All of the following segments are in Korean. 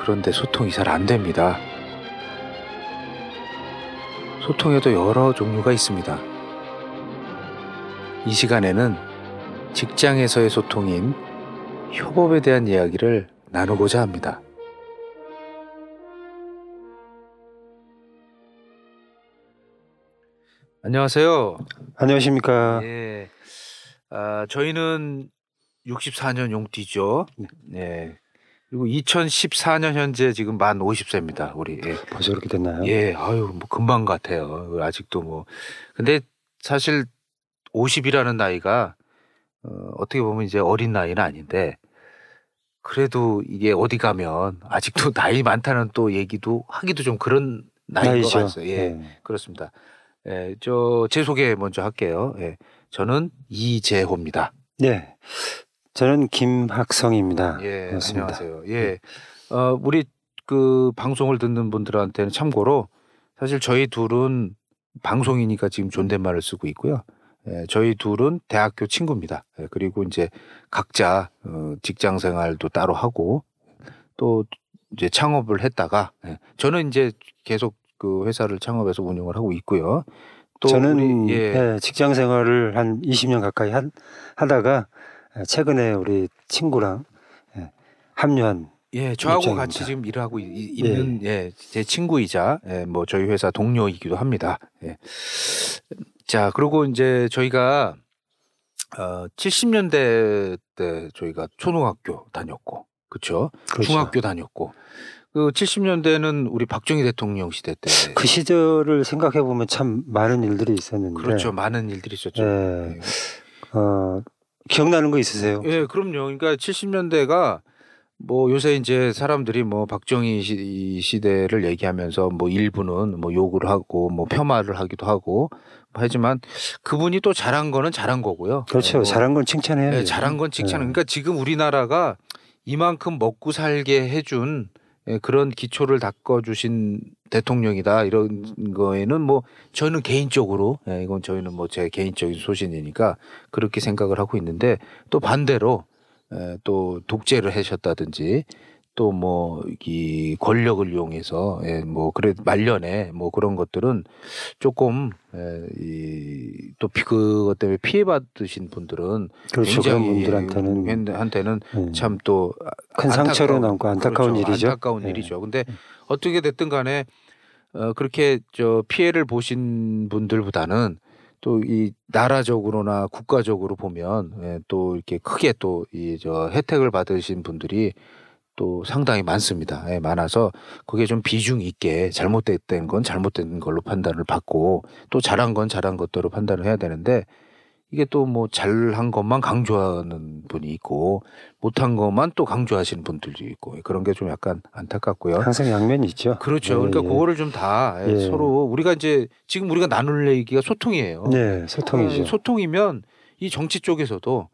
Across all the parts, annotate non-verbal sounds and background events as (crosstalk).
그런데 소통이 잘 안 됩니다. 소통에도 여러 종류가 있습니다. 이 시간에는 직장에서의 소통인 협업에 대한 이야기를 나누고자 합니다. 안녕하세요. 안녕하십니까. 예. 아, 저희는 64년 용띠죠. 네. 그리고 2014년 현재 지금 만 50세입니다. 우리. 예. 벌써 그렇게 됐나요? 예. 아유, 뭐 금방 같아요. 아직도 뭐. 근데 사실 50이라는 나이가 어, 어떻게 보면 이제 어린 나이는 아닌데 그래도 이게 어디 가면 아직도 (laughs) 나이 많다는 또 얘기도 하기도 좀 그런 나이인. 것 같아요. 예. 네. 그렇습니다. 예, 저, 제 소개 먼저 할게요. 예. 저는 이재호입니다. 네. 저는 김학성입니다. 예, 반갑습니다. 안녕하세요. 예. 어, 우리 그 방송을 듣는 분들한테는 참고로 사실 저희 둘은 방송이니까 지금 존댓말을 쓰고 있고요. 예, 저희 둘은 대학교 친구입니다. 예, 그리고 이제 각자 어, 직장 생활도 따로 하고 또 이제 창업을 했다가 예, 저는 이제 계속 그 회사를 창업해서 운영을 하고 있고요. 또 저는 우리, 예, 예, 직장 생활을 한 20년 가까이 한- 하다가 예, 최근에 우리 친구랑 예, 합류한 예, 저하고 입장입니다. 같이 지금 일하고 이- 이- 있는 예, 제 친구이자 예, 뭐 저희 회사 동료이기도 합니다. 예. 자, 그리고 이제 저희가 어 70년대 때 저희가 초등학교 다녔고, 그렇죠? 그렇죠. 중학교 다녔고. 그 70년대는 우리 박정희 대통령 시대 때 그 시절을 생각해 보면 참 많은 일들이 있었는데 그렇죠. 많은 일들이 있었죠. 예, 어, 기억나는 거 있으세요? 예, 그럼요. 그러니까 70년대가 뭐 요새 이제 사람들이 뭐 박정희 시, 시대를 얘기하면서 뭐 일부는 뭐 욕을 하고 뭐 폄하를 하기도 하고 하지만 그분이 또 잘한 거는 잘한 거고요. 그렇죠. 뭐, 잘한 건 칭찬해야죠. 예, 잘한 건 칭찬. 예. 그러니까 지금 우리나라가 이만큼 먹고 살게 해준 예, 그런 기초를 닦아주신 대통령이다. 이런 거에는 뭐 저는 개인적으로 예, 이건 저희는 뭐 제 개인적인 소신이니까 그렇게 생각을 하고 있는데 또 반대로 예, 또 독재를 하셨다든지 또 뭐 이 권력을 이용해서 예, 뭐 그래 말년에 뭐 그런 것들은 조금 예, 이또 그것 때문에 피해 받으신 분들은 그렇죠. 그런 분들한테는 한테는 예, 참또 큰 상처로 남고 안타까운 그렇죠. 일이죠. 안타까운 예. 일이죠. 근데 어떻게 됐든 간에 어 그렇게 저 피해를 보신 분들보다는 또 이 나라적으로나 국가적으로 보면 예, 또 이렇게 크게 또 이 저 혜택을 받으신 분들이 또 상당히 많습니다. 예, 많아서 그게 좀 비중 있게 잘못됐던 건 잘못된 걸로 판단을 받고 또 잘한 건 잘한 것대로 판단을 해야 되는데 이게 또 뭐 잘한 것만 강조하는 분이 있고 못한 것만 또 강조하시는 분들도 있고 그런 게 좀 약간 안타깝고요. 항상 양면이 있죠. 그렇죠. 예, 그러니까 예. 그거를 좀다 예. 서로 우리가 이제 지금 우리가 나눌 얘기가 소통이에요. 네, 소통이죠. 어, 소통이면 이 정치 쪽에서도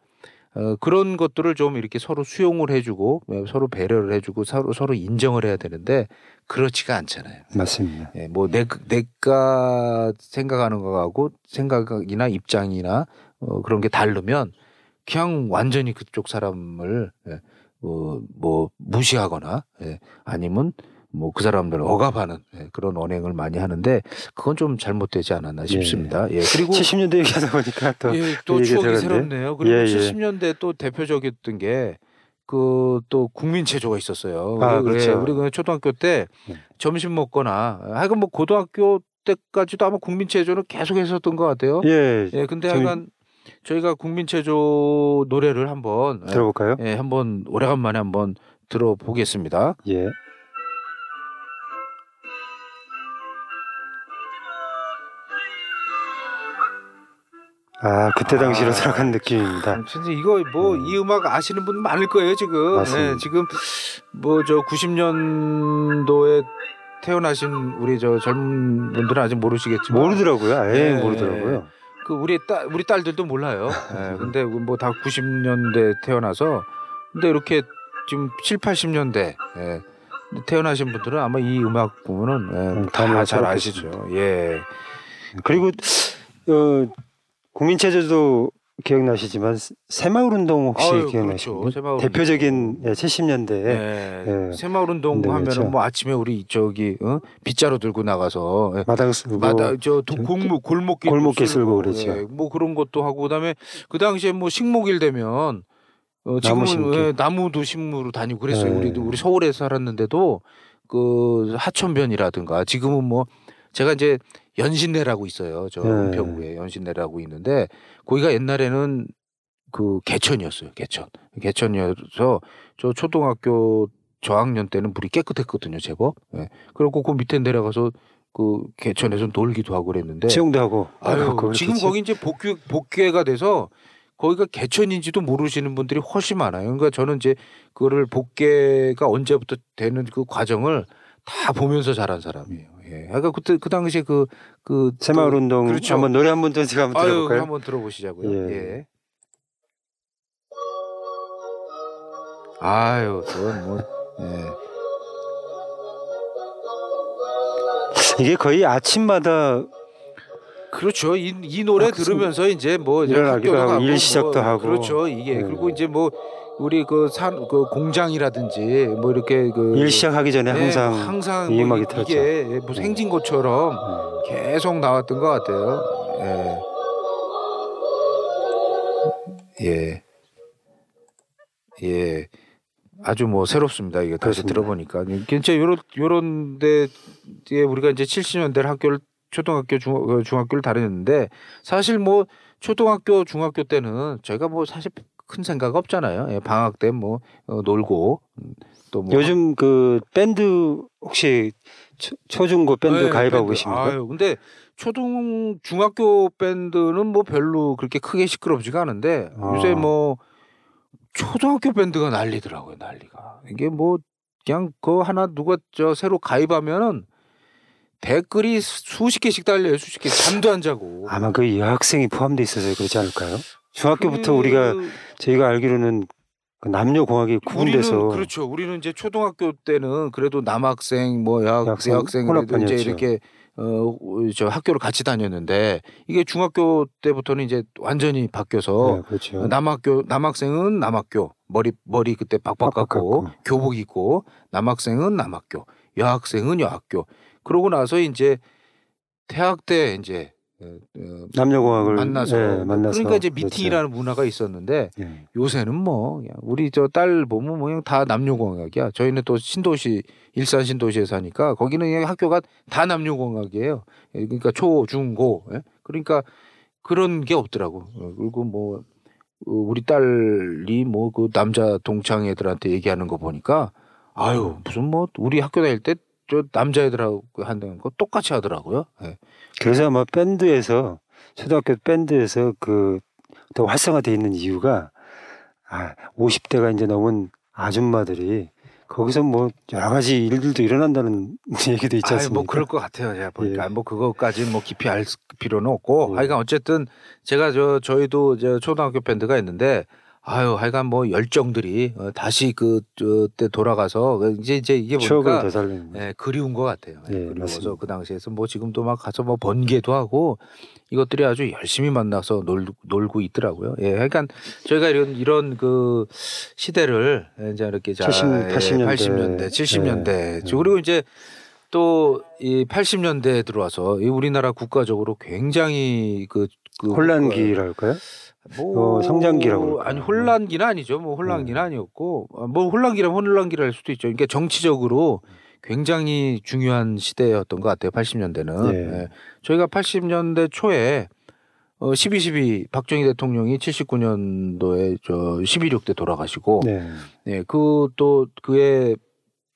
어, 그런 것들을 좀 이렇게 서로 수용을 해주고 어, 서로 배려를 해주고 서로 서로 인정을 해야 되는데 그렇지가 않잖아요. 맞습니다. 예, 뭐 내, 내가 생각하는 거하고 생각이나 입장이나 어, 그런 게 다르면 그냥 완전히 그쪽 사람을 예, 어, 뭐 무시하거나 예, 아니면 뭐 그 사람들을 억압하는 예, 그런 언행을 많이 하는데 그건 좀 잘못되지 않았나 싶습니다. 예, 그리고 70년대 얘기하다 보니까 또 예, 또그 얘기 추억이 들었는데. 새롭네요. 그리고 예, 예. 70년대 또 대표적이었던 게 그 또 국민체조가 있었어요. 아, 우리, 그렇죠. 예, 우리 그 초등학교 때 네. 점심 먹거나 하여간 뭐 고등학교 때까지도 아마 국민체조는 계속 했었던 것 같아요. 예, 예, 근데 저희- 하여간 저희가 국민체조 노래를 한번 예, 들어볼까요? 예, 한번 오래간만에 한번 들어보겠습니다. 예. 아 그때 당시로 아. 돌아간 느낌입니다. 진짜 이거 뭐 네. 이 음악 아시는 분 많을 거예요 지금. 맞습니다. 네, 지금 뭐 저 90년도에 태어나신 우리 저 젊은 분들은 아직 모르시겠지만 모르더라고요. 아예 네. 모르더라고요. 그 우리 딸 우리 딸들도 몰라요. 예, (laughs) 근데 뭐 다 90년대 태어나서 근데 이렇게 지금 7, 80년대 예, 태어나신 분들은 아마 이 음악 보면은 예, 음, 다 다잘 아시죠. 예. 그리고 어, 국민체조도 기억나시지만 새마을 운동 혹시 아유, 기억나시나요? 그렇죠. 대표적인 예, 70년대 예. 예. 새마을 운동 운동이었죠. 하면은 뭐 아침에 우리 저기 어? 빗자루 들고 나가서 예. 마당 쓰고 마다 저 도- 저- 골목 골목길 골목길 쓸고 그랬죠. 예, 뭐 그런 것도 하고 그다음에 그 당시에 뭐 식목일 되면 어, 지금은. 예, 나무도 심으러 다니고 그랬어요. 예. 우리도 우리 서울에 살았는데도 그 하천변이라든가 지금은 뭐 제가 이제 연신내라고 있어요. 저 예. 은평구에 연신내라고 있는데 거기가 옛날에는 그 개천이었어요. 개천. 개천이어서 저 초등학교 저학년 때는 물이 깨끗했거든요. 제법. 예. 그리고 그 밑에 내려가서 그 개천에서 놀기도 하고 그랬는데 수영도 하고 아유, 그거 지금. 거기 이제 복귀 복귀가 돼서 거기가 개천인지도 모르시는 분들이 훨씬 많아요. 그러니까 저는 이제 그거를 복귀가 언제부터 되는 그 과정을 다 보면서 자란 사람이에요. 예. 그러니까 그때 그 당시에 그 그 새마을운동 그렇죠. 한번 노래 한번 더 제가 한번 아유 들어볼까요? 한번 들어보시자고요. 예. 예. 아유, 그건 뭐 예. 이게 거의 아침마다 그렇죠. 이, 이 노래 들으면서 이제 뭐 이제 학교도 하고 일 시작도 뭐 하고. 그렇죠. 이게 네. 그리고 이제 뭐 우리 그 산 그 공장이라든지 뭐 이렇게 그 일 시작하기 전에 네, 항상 뭐 항상 이 뭐 음악이 이- 틀었죠. 이게 무슨 음. 행진곡처럼 음, 계속 나왔던 것 같아요. 예. 예. 예. 아주 뭐 새롭습니다. 이게 다시 그렇습니다. 들어보니까. 진짜 요런, 요런 데에 우리가 이제 70년대 학교를 초등학교, 중, 어, 중학교를 다녔는데 사실 뭐 초등학교, 중학교 때는 저희가 뭐 사실 큰 생각 없잖아요. 예, 방학 때뭐 어, 놀고 음, 또 뭐. 요즘 그 밴드 혹시 초, 초중고 밴드 네, 가입하고 밴드. 계십니까? 아유, 근데 초등 중학교 밴드는 뭐 별로 그렇게 크게 시끄럽지가 않은데 아. 요새 뭐 초등학교 밴드가 난리더라고요, 난리가. 이게 뭐 그냥 그 하나 누가 저 새로 가입하면은 댓글이 수십 개씩 달려요, 수십 개. 잠도 안 자고. 아마 그 여학생이 포함돼 있어서 그렇지 않을까요? 중학교부터 그 우리가 저희가 알기로는 그 남녀 공학이 구분돼서 우리는 그렇죠. 우리는 이제 초등학교 때는 그래도 남학생 뭐 여학, 여학생, 여학생 그래도 이제. 이렇게 어저 학교를 같이 다녔는데 이게 중학교 때부터는 이제 완전히 바뀌어서 네, 그렇죠. 남학교 남학생은 남학교 머리 머리 그때 빡빡 깎고. 교복 입고 남학생은 남학교 여학생은 여학교 그러고 나서 이제 대학 때 이제 남녀 공학을 만나서 예, 만나서 그러니까 이제 그렇죠. 미팅이라는 문화가 있었는데 예. 요새는 뭐 우리 저 딸 보면 뭐 그냥 다 남녀공학이야. 저희는 또 신도시 일산 신도시에 사니까 거기는 그냥 학교가 다 남녀공학이에요. 예, 그러니까 초, 중, 고. 예? 그러니까 그런 게 없더라고. 어, 그리고 뭐 어, 우리 딸이 뭐 그 남자 동창 애들한테 얘기하는 거 보니까 아유 무슨 뭐 우리 학교 다닐 때 저 남자애들하고 한다는 거 똑같이 하더라고요. 예. 그래서 아마 밴드에서 초등학교 밴드에서 그 더 활성화돼 있는 이유가 아 50대가 이제 넘은 아줌마들이 거기서 뭐 여러 가지 일들도 일어난다는 (laughs) 얘기도 있지 아이, 않습니까? 뭐 그럴 것 같아요. 제가 보니까 예. 뭐 그거까지 뭐 깊이 알 필요는 없고 예. 하여간 어쨌든 제가 저 저희도 저 초등학교 밴드가 있는데 아유 하여간 뭐 열정들이 어, 다시 그때 돌아가서 이제 이제 이게 보니까 되살리는. 예, 그리운 것 같아요. 예, 예, 맞습니다. 그 당시에서 뭐 지금도 막 가서 뭐 번개도 하고 이것들이 아주 열심히 만나서 놀, 놀고 있더라고요. 예, 그러니까 저희가 이런 이런 그 시대를 이제 이렇게 자 70, 예, 80년대. 80년대, 70년대 예. 그리고 이제 또 이 80년대에 들어와서 이 우리나라 국가적으로 굉장히 그, 그 혼란기랄까요? 뭐 어, 성장기라고? 아니 혼란기는 아니죠. 뭐 혼란기는 아니었고 아, 뭐 혼란기라면 혼란기를 할 수도 있죠. 그러니까 정치적으로 굉장히 중요한 시대였던 것 같아요. 80년대는 네. 예. 저희가 80년대 초에 어, 12.12 박정희 대통령이 79년도에 저11.6때 돌아가시고 네. 예, 그 또 그에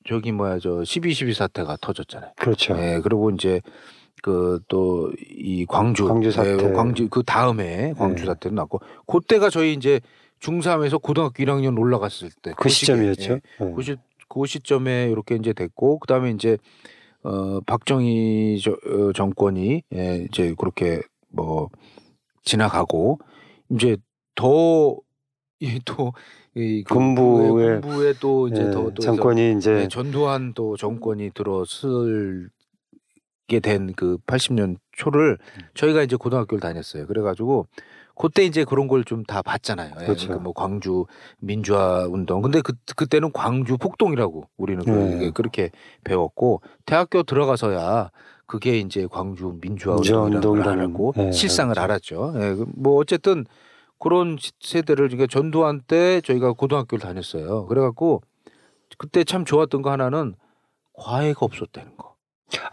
저기 뭐야 저 12.12 사태가 터졌잖아요. 그렇죠. 예, 그리고 이제 그 또 이 광주 광주 사태. 예, 광주 그 다음에 광주 네. 사태는 났고 그때가 저희 이제 중3에서 고등학교 1학년 올라갔을 때그 시점이었죠. 예, 네. 그, 시, 그 시점에 이렇게 이제 됐고 그다음에 이제 어 박정희 저, 어, 정권이 예, 이제 그렇게 뭐 지나가고 이제 더 이또 이 군부의- 군부에 또 이제 예, 더, 또 정권이 이제 네, 전두환 또 정권이 들어 설게 된 그 80년 초를 저희가 이제 고등학교를 다녔어요. 그래가지고 그때 이제 그런 걸 좀 다 봤잖아요. 예, 그렇죠. 그러니까 뭐 광주 민주화 운동. 근데 그 그때는 광주 폭동이라고 우리는 그- 네. 그렇게 배웠고 대학교 들어가서야 그게 이제 광주 민주화 알고 예, 실상을 알았죠. 알았죠. 예, 그뭐 어쨌든 그런 시- 세대를 그러니까 전두환 때 저희가 고등학교를 다녔어요. 그래갖고 그때 참 좋았던 거 하나는 과외가 없었다는 거.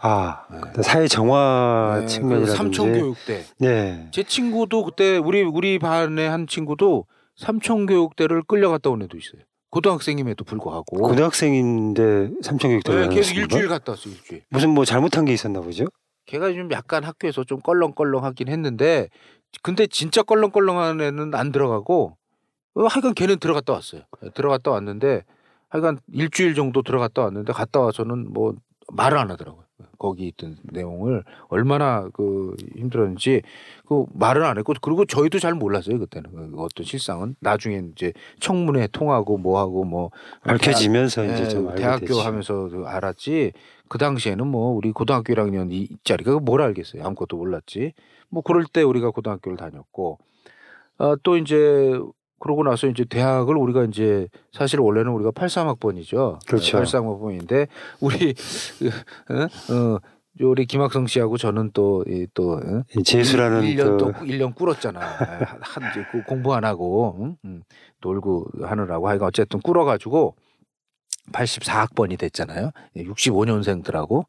아 네. 사회 정화 네, 그 측면이라든지 삼청교육대. 네. 제 친구도 그때 우리 우리 반의 한 친구도 삼청교육대를 끌려갔다 온 애도 있어요. 고등학생임에도 불구하고. 고등학생인데 삼청교육대 네, 계속 일주일 갔다 왔어 일주일. 무슨 뭐 잘못한 게 있었나 보죠? 걔가 좀 약간 학교에서 좀 껄렁껄렁하긴 했는데 근데 진짜 껄렁껄렁한 애는 안 들어가고 어, 하여간 걔는 들어갔다 왔어요. 네, 들어갔다 왔는데 하여간 일주일 정도 들어갔다 왔는데 갔다 와서는 뭐 말을 안 하더라고요. 거기 있던 내용을 얼마나 그 힘들었는지 그 말을 안 했고 그리고 저희도 잘 몰랐어요 그때는. 그 어떤 실상은. 나중에 이제 청문회 통하고 뭐하고 뭐 밝혀지면서 대학- 이제 예, 좀 대학교 되죠. 하면서 알았지. 그 당시에는 뭐 우리 고등학교 1학년 이짜리가 뭘 알겠어요? 아무것도 몰랐지. 뭐 그럴 때 우리가 고등학교를 다녔고. 아, 또 이제 그러고 나서 이제 대학을 우리가 이제 사실 원래는 우리가 83학번이죠 그렇죠. 83학번인데 우리 어, 어 우리 김학성 씨하고 저는 또또 어? 이 재수라는 1년 또또 1년 꿇었잖아. 한, 한 이제 그 공부 안 하고 응? 응. 놀고 하느라고 하여간 어쨌든 꿇어 가지고 84학번이 됐잖아요. 65년생들하고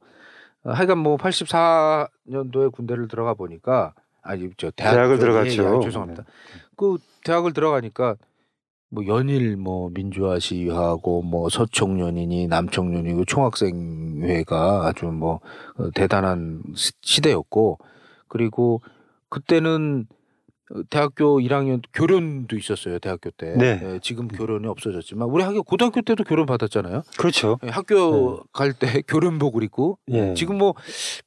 하여간 뭐 84년도에 군대를 들어가 보니까 아니 저 대학 저- 들어갔죠. 예, 예, 죄송합니다. 그 대학을 들어가니까 뭐 연일 뭐 민주화 시위하고 뭐 서청년이니 남청년이고 총학생회가 아주 뭐 어, 대단한 시- 시대였고 그리고 그때는 어, 대학교 1학년 교련도 있었어요 대학교 때 네. 예, 지금 교련이 없어졌지만 우리 학교 고등학교 때도 교련 받았잖아요 그렇죠. 예, 학교 갈때 (laughs) 교련복을 입고 예. 지금 뭐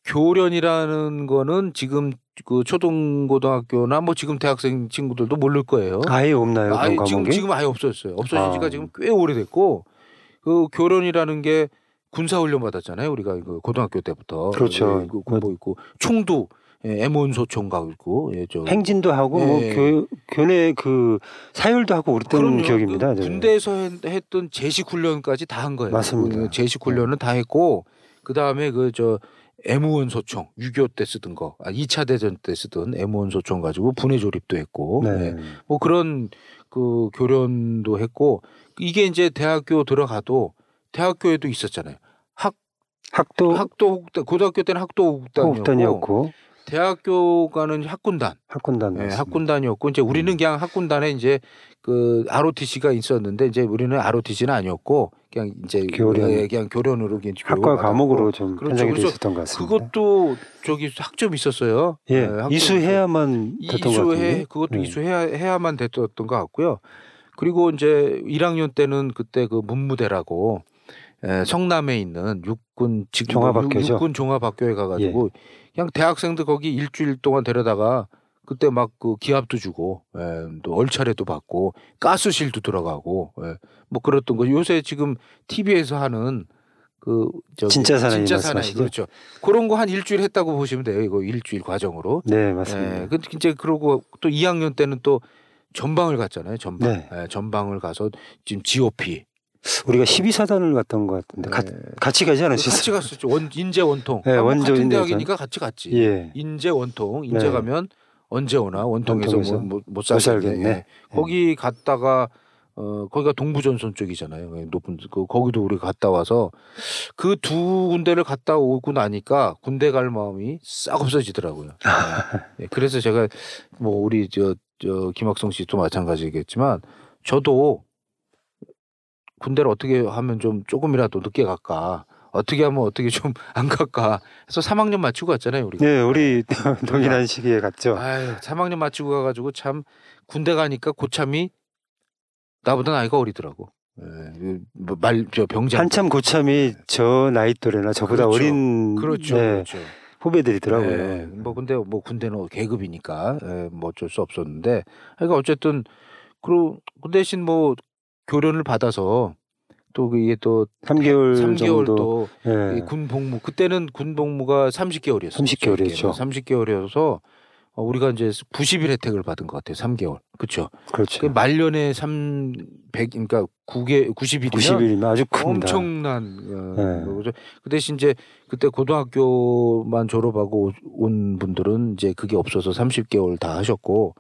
교련이라는 거는 지금 그 초등고등학교나 뭐 지금 대학생 친구들도 모를 거예요. 아예 없나요? 아예 지금? 지금 아예 없어졌어요. 없어진 지가 아. 지금 꽤 오래됐고 그 교련이라는 게 군사 훈련 받았잖아요. 우리가 그 고등학교 때부터 그렇죠. 예, 그 군복 입고 총도 예, M1 소총 가고 예, 저 행진도 하고 뭐 예. 교, 교내 그 사율도 하고 그랬던 그럼요. 기억입니다. 그. 군대에서 했- 했던 제식 훈련까지 다 한 거예요. 맞습니다. 그 제식 훈련은 다 했고 그 다음에 그저 M1 소총 6.25 때 쓰던 거, 아, 2차 대전 때 쓰던 M1 소총 가지고 분해 조립도 했고, 네. 예. 뭐 그런 그 교련도 했고 이게 이제 대학교 들어가도 대학교에도 있었잖아요. 학 학도 학도 고등학교 때는 학도 국단이었고 호흡단이었고 대학교 가는 학군단 학군단 네, 네, 학군단이었고 이제 우리는 그냥 학군단에 이제 그 ROTC가 있었는데 이제 우리는 ROTC는 아니었고 그냥 이제 교련. 예, 그냥 교련으로 그냥 학과 과목으로 좀 그렇죠. 편성이 있었던 것 같습니다. 그것도 저기 학점 있었어요. 예, 네, 이수해야만 됐던 것 이수해 같은데. 그것도 네. 이수해야 해야만 됐던 것 같고요. 그리고 이제 1학년 때는 그때 그 문무대라고 에, 성남에 있는 육군 지금 종합학교죠. 육군 종합학교에 가가지고 예. 그냥 대학생들 거기 일주일 동안 데려다가 그때 막 그 기합도 주고 에, 또 얼차례도 받고 가스실도 들어가고 에, 뭐 그랬던 거 요새 지금 TV에서 하는 그 저기 진짜 사나이 진짜 사나이 말씀하시죠? 그렇죠 그런 거 한 일주일 했다고 보시면 돼요 이거 일주일 과정으로 네, 맞습니다. 예, 근데 이제 그러고 또 2학년 때는 또 전방을 갔잖아요. 전방. 네. 예, 전방을 가서 지금 GOP. 우리가 12사단을 갔던 것 같은데 가- 예, 같이 가지 않으셨어요? 같이 갔었죠. 원, 인제 원통. 네, 아, 원조 같은 인제 대학이니까 같이 갔지. 예. 인제 원통. 인제 네. 가면 언제 오나 원통에서 원통에서 뭐, 뭐, 못 못 살겠네. 예. 거기 갔다가 어 거기가 동부전선 쪽이잖아요. 예, 높은 그 거기도 우리 갔다 와서 그 두 군데를 갔다 오고 나니까 군대 갈 마음이 싹 없어지더라고요. 예. (laughs) 예, 그래서 제가 뭐 우리 저, 저 김학성 씨도 마찬가지겠지만 저도 군대를 어떻게 하면 좀 조금이라도 늦게 갈까 어떻게 하면 어떻게 좀 (laughs) 안 갈까 해서 3학년 맞추고 갔잖아요 우리. 네, 우리 (laughs) 동일한 시기에 갔죠. 아유 3학년 맞추고 가가지고 참 군대 가니까 고참이 나보다 나이가 어리더라고. 예, 말저 병장. 한참 고참이 저 나이 또래나 저보다 그렇죠. 어린 그렇죠, 네, 그렇죠. 후배들이더라고요. 예, 뭐 근데 뭐 군대는 계급이니까 예, 뭐 어쩔 수 없었는데 그러니까 어쨌든 그리고 그 대신 뭐 교련을 받아서 또 이게 또 3개월, 3개월 정도 또 예. 이군 복무 그때는 군 복무가 30개월이었어요. 30개월 이었죠. 30개월이어서 어, 우리가 이제 90일 혜택을 받은 것 같아요. 3개월. 그렇죠. 그렇죠. 그 말년에 3 100 그러니까 9개 90일이면 90일이면 아주 큽니다. 엄청난 어, 네. 거죠. 그 대신 이제 그때 고등학교만 졸업하고 온 분들은 이제 그게 없어서 30개월 다 하셨고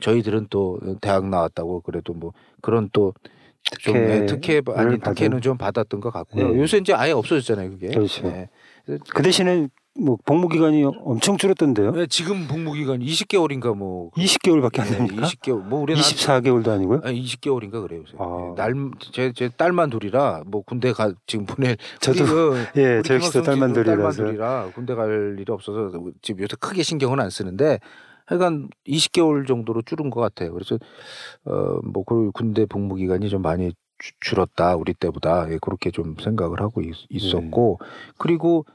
저희들은 또 대학 나왔다고 그래도 뭐 그런 또좀 특혜를 특혜 아닌 받은? 특혜는 좀 받았던 것 같고요. 네. 요새 이제 아예 없어졌잖아요, 그게. 그렇죠. 네. 그 대신에 뭐 복무 기간이 엄청 줄었던데요. 네, 지금 복무 기간 20개월인가 뭐 20개월밖에 안 네, 됩니까? 20개월 뭐 우리는 24개월도 아니고요? 아니 20개월인가 그래요. 요새. 아. 날제 제 딸만 둘이라 뭐 군대 가 지금 보낼 (laughs) 저도 우리, 어, 예, 우리 저 역시도 김학성 씨도 딸만 둘이라서 딸만 둘이라 군대 갈 일이 없어서 지금 요새 크게 신경은 안 쓰는데 하여간 20개월 정도로 줄은 것 같아요. 그래서 어뭐 그 군대 복무 기간이 좀 많이 주- 줄었다 우리 때보다 예, 그렇게 좀 생각을 하고 있, 었고 그리고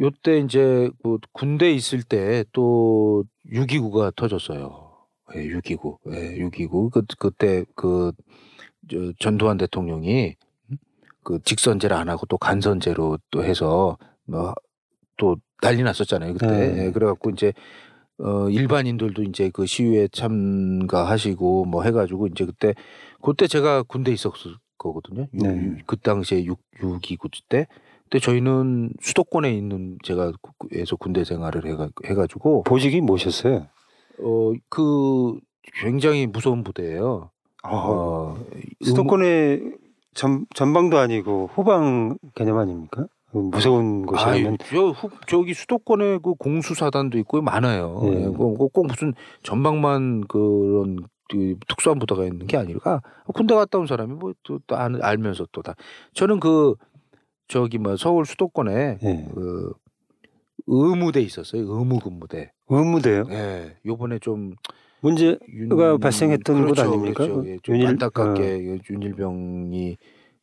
요때 이제 그 군대 있을 때 또 6.29가 터졌어요. 예, 6.29. 예, 6.29. 그, 그때 그, 저, 전두환 대통령이 그 직선제를 안 하고 또 간선제로 또 해서 뭐 또 난리 났었잖아요. 그때. 네. 예, 그래갖고 이제 어, 일반인들도 이제 그 시위에 참가하시고 뭐 해가지고 이제 그때 그때 제가 군대 있었을 거거든요. 유- 네. 유- 그 당시에 6, 6.29 때. 근데 저희는 수도권에 있는 제가 에서 군대 생활을 해가, 해가지고 보직이 뭐셨어요? 어 그 굉장히 무서운 부대예요. 어, 어, 수도권의 전, 전방도 아니고 후방 개념 아닙니까? 무서운 곳이 아유, 아니면 저 후, 저기 수도권에 그 공수사단도 있고 많아요. 예. 예, 꼭, 무슨 전방만 그런 그 특수한 부대가 있는 게 아니라 군대 갔다 온 사람이 뭐또 또 안- 알면서 또 다 저는 그 저기 뭐 서울 수도권에 예. 그 의무대 있었어요. 의무 근무대. 의무대요. 예. 요번에 좀 문제 윤- 가 발생했던 곳 아닙니까? 그렇죠. 예, 좀 윤일- 안타깝게 윤일병이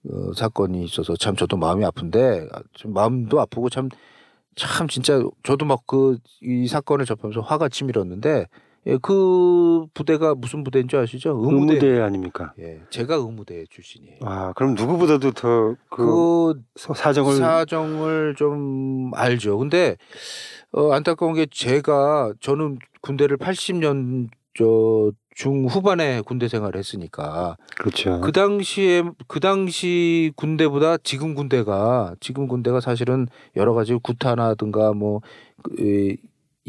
어, 사건이 있어서 참 저도 마음이 아픈데 아, 좀 마음도 아프고 참참 진짜 저도 막 그 이 사건을 접하면서 화가 치밀었는데 예, 그 부대가 무슨 부대인 줄 아시죠? 의무대. 의무대 아닙니까? 예, 제가 의무대 출신이에요. 아 그럼 누구보다도 더그 그 사정을 사정을 좀 알죠. 근데 어, 안타까운 게 제가 저는 군대를 80년 저 중후반에 군대 생활을 했으니까 그렇죠. 그 당시에 그 당시 군대보다 지금 군대가 지금 군대가 사실은 여러 가지 구타나든가 뭐이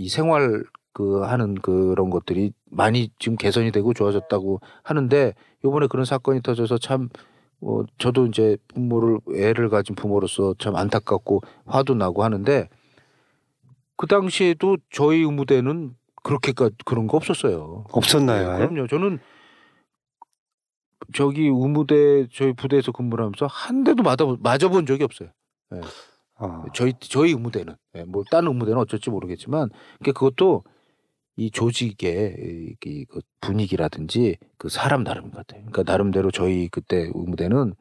생활 그 하는 그런 것들이 많이 지금 개선이 되고 좋아졌다고 하는데 요번에 그런 사건이 터져서 참 어, 저도 이제 부모를 애를 가진 부모로서 참 안타깝고 화도 나고 하는데 그 당시에도 저희 의무대는 그렇게까지 그런 거 없었어요. 없었나요? 네? 그럼요. 저는 저기 의무대 저희 부대에서 근무를 하면서 한 대도 맞아 맞아본 적이 없어요. 아, 저희 저희 의무대는 예, 뭐 다른 의무대는 어쩔지 모르겠지만 그게 그것도 이 조직의 이, 이, 그 분위기라든지 그 사람 나름 같아요. 그러니까 나름대로 저희 그때 의무대는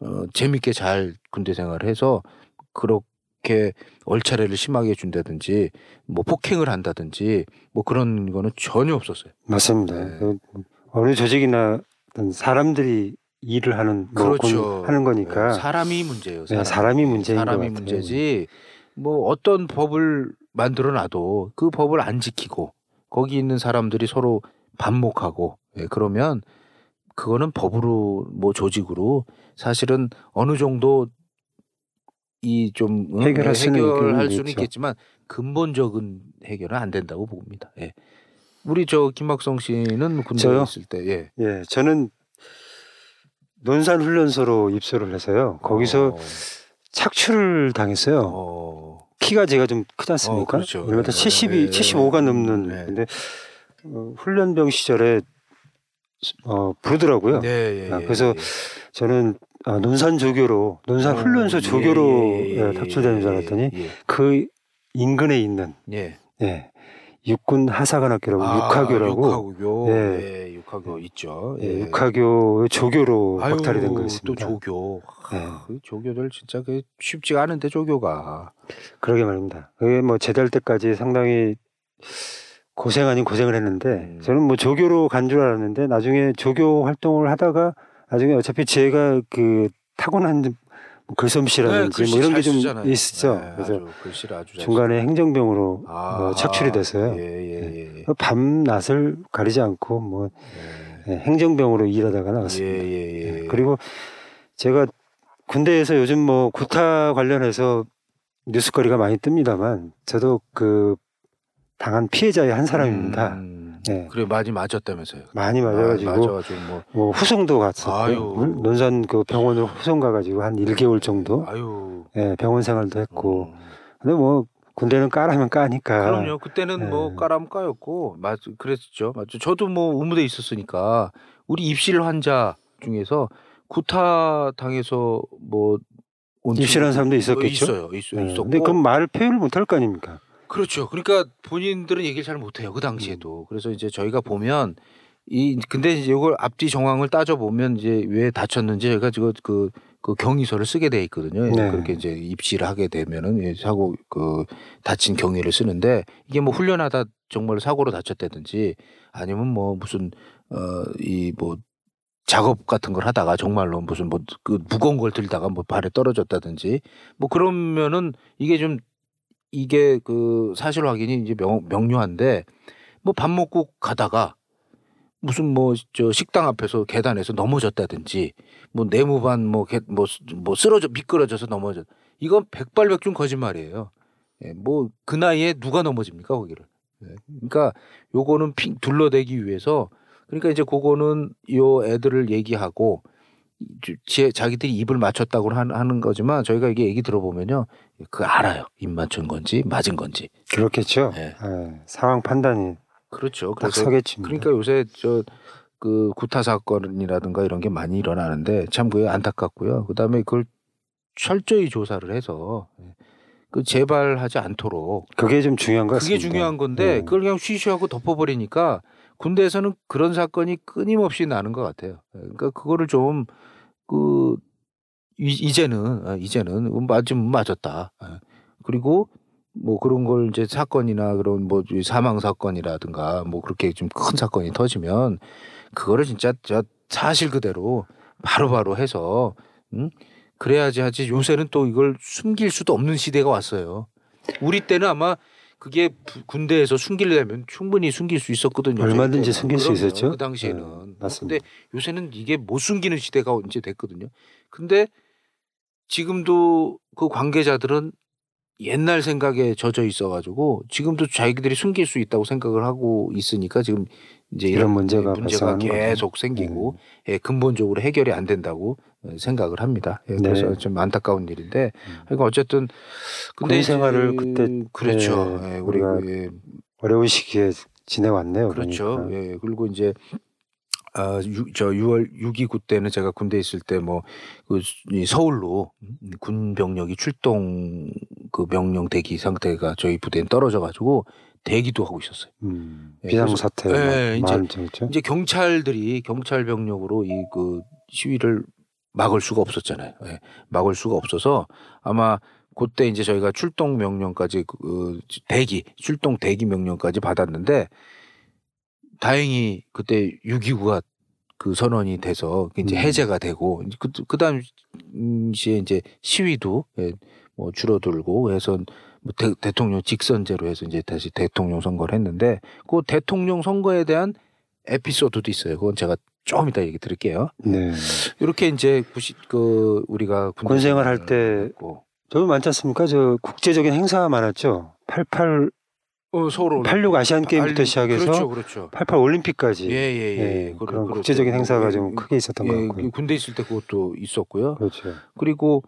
어, 재밌게 잘 군대 생활을 해서 그 렇게 얼차례를 심하게 준다든지 뭐 폭행을 한다든지 뭐 그런 거는 전혀 없었어요. 맞습니다. 네. 그 어느 조직이나 사람들이 일을 하는 뭐 그렇죠. 군- 하는 거니까 네, 사람이 문제예요. 네, 사람이 문제인 것 사람이. 문제지. 뭐 어떤 법을 만들어 놔도 그 법을 안 지키고 거기 있는 사람들이 서로 반목하고 예, 그러면 그거는 법으로 뭐 조직으로 사실은 어느 정도 이좀 해결할 수는 해결할 수는 있죠. 있겠지만 근본적인 해결은 안 된다고 봅니다. 예. 우리 저 김학성 씨는 군대에 저요? 있을 때 예. 예, 저는 논산 훈련소로 입소를 해서요. 거기서 어, 착출을 당했어요. 어, 키가 제가 좀 크지 않습니까? 어, 그렇죠. 1m 네, 70이 네, 75가 넘는 네. 근데 어, 훈련병 시절에 어, 부르더라고요. 네, 예, 아, 예, 그래서 예. 저는 아, 논산 조교로 논산 어, 훈련소 예, 조교로 예, 예, 예, 탑출되는 줄 예, 알았더니 예, 그 인근에 있는 예. 예, 육군 하사관학교라고 아, 육하교라고 육하교. 예. 예, 육하교 있죠. 예, 육하교의 조교로 아유, 박탈이 된또 거였습니다. 조교. 예. 하, 그 조교들 진짜 그 쉽지가 않은데 조교가. 그러게 말입니다. 그게 뭐 제대할 때까지 상당히 고생 아닌 고생을 했는데 음. 저는 뭐 조교로 간 줄 알았는데 나중에 조교 활동을 하다가 나중에 어차피 제가 그 타고난 뭐 글솜씨라든지 뭐 이런 게 좀 있죠. 네, 그래서 중간에 행정병으로 아, 어, 착출이 됐어요. 예, 예, 예. 밤낮을 가리지 않고 뭐 예. 예, 행정병으로 일하다가 예, 나왔습니다. 예, 예. 그리고 제가 군대에서 요즘 뭐 구타 관련해서 뉴스거리가 많이 뜹니다만 저도 그 당한 피해자의 한 사람입니다. 음, 예. 그래 많이 맞았다면서요. 많이 맞아가지고 아, 맞아가지고 뭐 뭐 후송도 갔었고. 논산 그 병원으로 후송 가가지고 한 1개월 정도 아유. 예, 병원 생활도 했고 음. 근데 뭐 군대는 까라면 까니까 그럼요. 그때는 뭐 예. 까람 까였고 맞 그랬죠. 맞죠. 저도 뭐 의무대 있었으니까 우리 입실 환자 중에서 구타 당해서 뭐온 입실한 사람도 있었겠죠. 있어요. 있어, 예, 있었고. 근데 그 말을 표현을 못할 거 아닙니까? 그렇죠. 그러니까 본인들은 얘기를 잘 못해요. 그 음. 당시에도. 그래서 이제 저희가 보면 이 근데 이제 이걸 앞뒤 정황을 따져 보면 이제 왜 다쳤는지 저희가 지금 그, 그 경위서를 쓰게 돼 있거든요. 네. 그렇게 이제 입시를 하게 되면은 이 사고 그 다친 경위를 쓰는데 이게 뭐 훈련하다 정말 사고로 다쳤다든지 아니면 뭐 무슨 어이 뭐 작업 같은 걸 하다가 정말로 무슨 뭐 그 무거운 걸 들다가 뭐 발에 떨어졌다든지 뭐 그러면은 이게 좀 이게 그 사실 확인이 이제 명, 명료한데 뭐 밥 먹고 가다가 무슨 뭐 저 식당 앞에서 계단에서 넘어졌다든지 뭐 네모반 뭐뭐 뭐 쓰러져 미끄러져서 넘어졌 이건 백발백중 거짓말이에요. 예, 뭐그 나이에 누가 넘어집니까 거기를? 예, 그러니까 요거는 핑 둘러대기 위해서 그러니까 이제 그거는 요 애들을 얘기하고 제 자기들이 입을 맞췄다고 하는, 거지만 저희가 이게 얘기 들어보면요 그 알아요 입 맞춘 건지 맞은 건지 그렇겠죠. 예. 예, 상황 판단이 그렇죠 딱 그래서. 그러니까 요새 저 그 구타 사건이라든가 이런 게 많이 일어나는데 참 그게 안타깝고요 그다음에 그걸 철저히 조사를 해서 그 재발하지 않도록 그게 좀 중요한 것 그게 같습니다. 중요한 건데 예. 그걸 그냥 쉬쉬하고 덮어버리니까 군대에서는 그런 사건이 끊임없이 나는 것 같아요. 그러니까 그거를 좀 그 이제는 아, 이제는 맞으면 맞았다. 예. 그리고 뭐 그런 걸 이제 사건이나 그런 뭐 사망 사건이라든가 뭐 그렇게 좀 큰 사건이 터지면 그거를 진짜 저 사실 그대로 바로바로 해서 음 그래야지 하지 요새는 또 이걸 숨길 수도 없는 시대가 왔어요. 우리 때는 아마 그게 부- 군대에서 숨기려면 충분히 숨길 수 있었거든요. 얼마든지 때는. 숨길 수. 있었죠. 그 당시에는. 네, 맞습니다. 근데 요새는 이게 못 숨기는 시대가 이제 됐거든요. 근데 지금도 그 관계자들은 옛날 생각에 젖어 있어가지고 지금도 자기들이 숨길 수 있다고 생각을 하고 있으니까 지금 이제 이런, 문제가 문제가 발생하는 거죠. 계속 생기고 예, 근본적으로 해결이 안 된다고 어, 생각을 합니다. 예, 네. 그래서 좀 안타까운 일인데 그러니까 어쨌든 근데 군 생활을 그때, 그렇죠. 예, 예, 우리 우리가 예, 어려운 시기에 지내왔네요. 그렇죠. 그러니까. 예, 그리고 이제 아, 유, 저 6월 6.29 때는 제가 군대 에 있을 때 뭐 그 서울로 군 병력이 출동 그 명령 대기 상태가 저희 부대엔 떨어져 가지고 대기도 하고 있었어요. 음, 예, 비상 사태 그래서- 막 예, 이제-. 이제 경찰들이 경찰 병력으로 이 그 시위를 막을 수가 없었잖아요. 예, 막을 수가 없어서 아마 그때 이제 저희가 출동 명령까지 그 대기 출동 대기 명령까지 받았는데 다행히 그때 6.29가 그 선언이 돼서 이제 음. 해제가 되고 그, 그 당시에 이제 시위도 예, 뭐 줄어들고 해서 뭐 대, 대통령 직선제로 해서 이제 다시 대통령 선거를 했는데 그 대통령 선거에 대한 에피소드도 있어요. 그건 제가 좀 이따 얘기 드릴게요. 네. 이렇게 이제 90, 그 우리가 군대 군 생활 할 때 저도 많지 않습니까? 저 국제적인 행사가 많았죠. 88, 어, 서울 86 아시안 게임부터 시작해서 그렇죠, 그렇죠. 88 올림픽까지 예 예 예. 예, 그런 국제적인 행사가 좀 크게 있었던 것 같고요. 예, 군대 있을 때 그것도 있었고요. 그렇죠. 그리고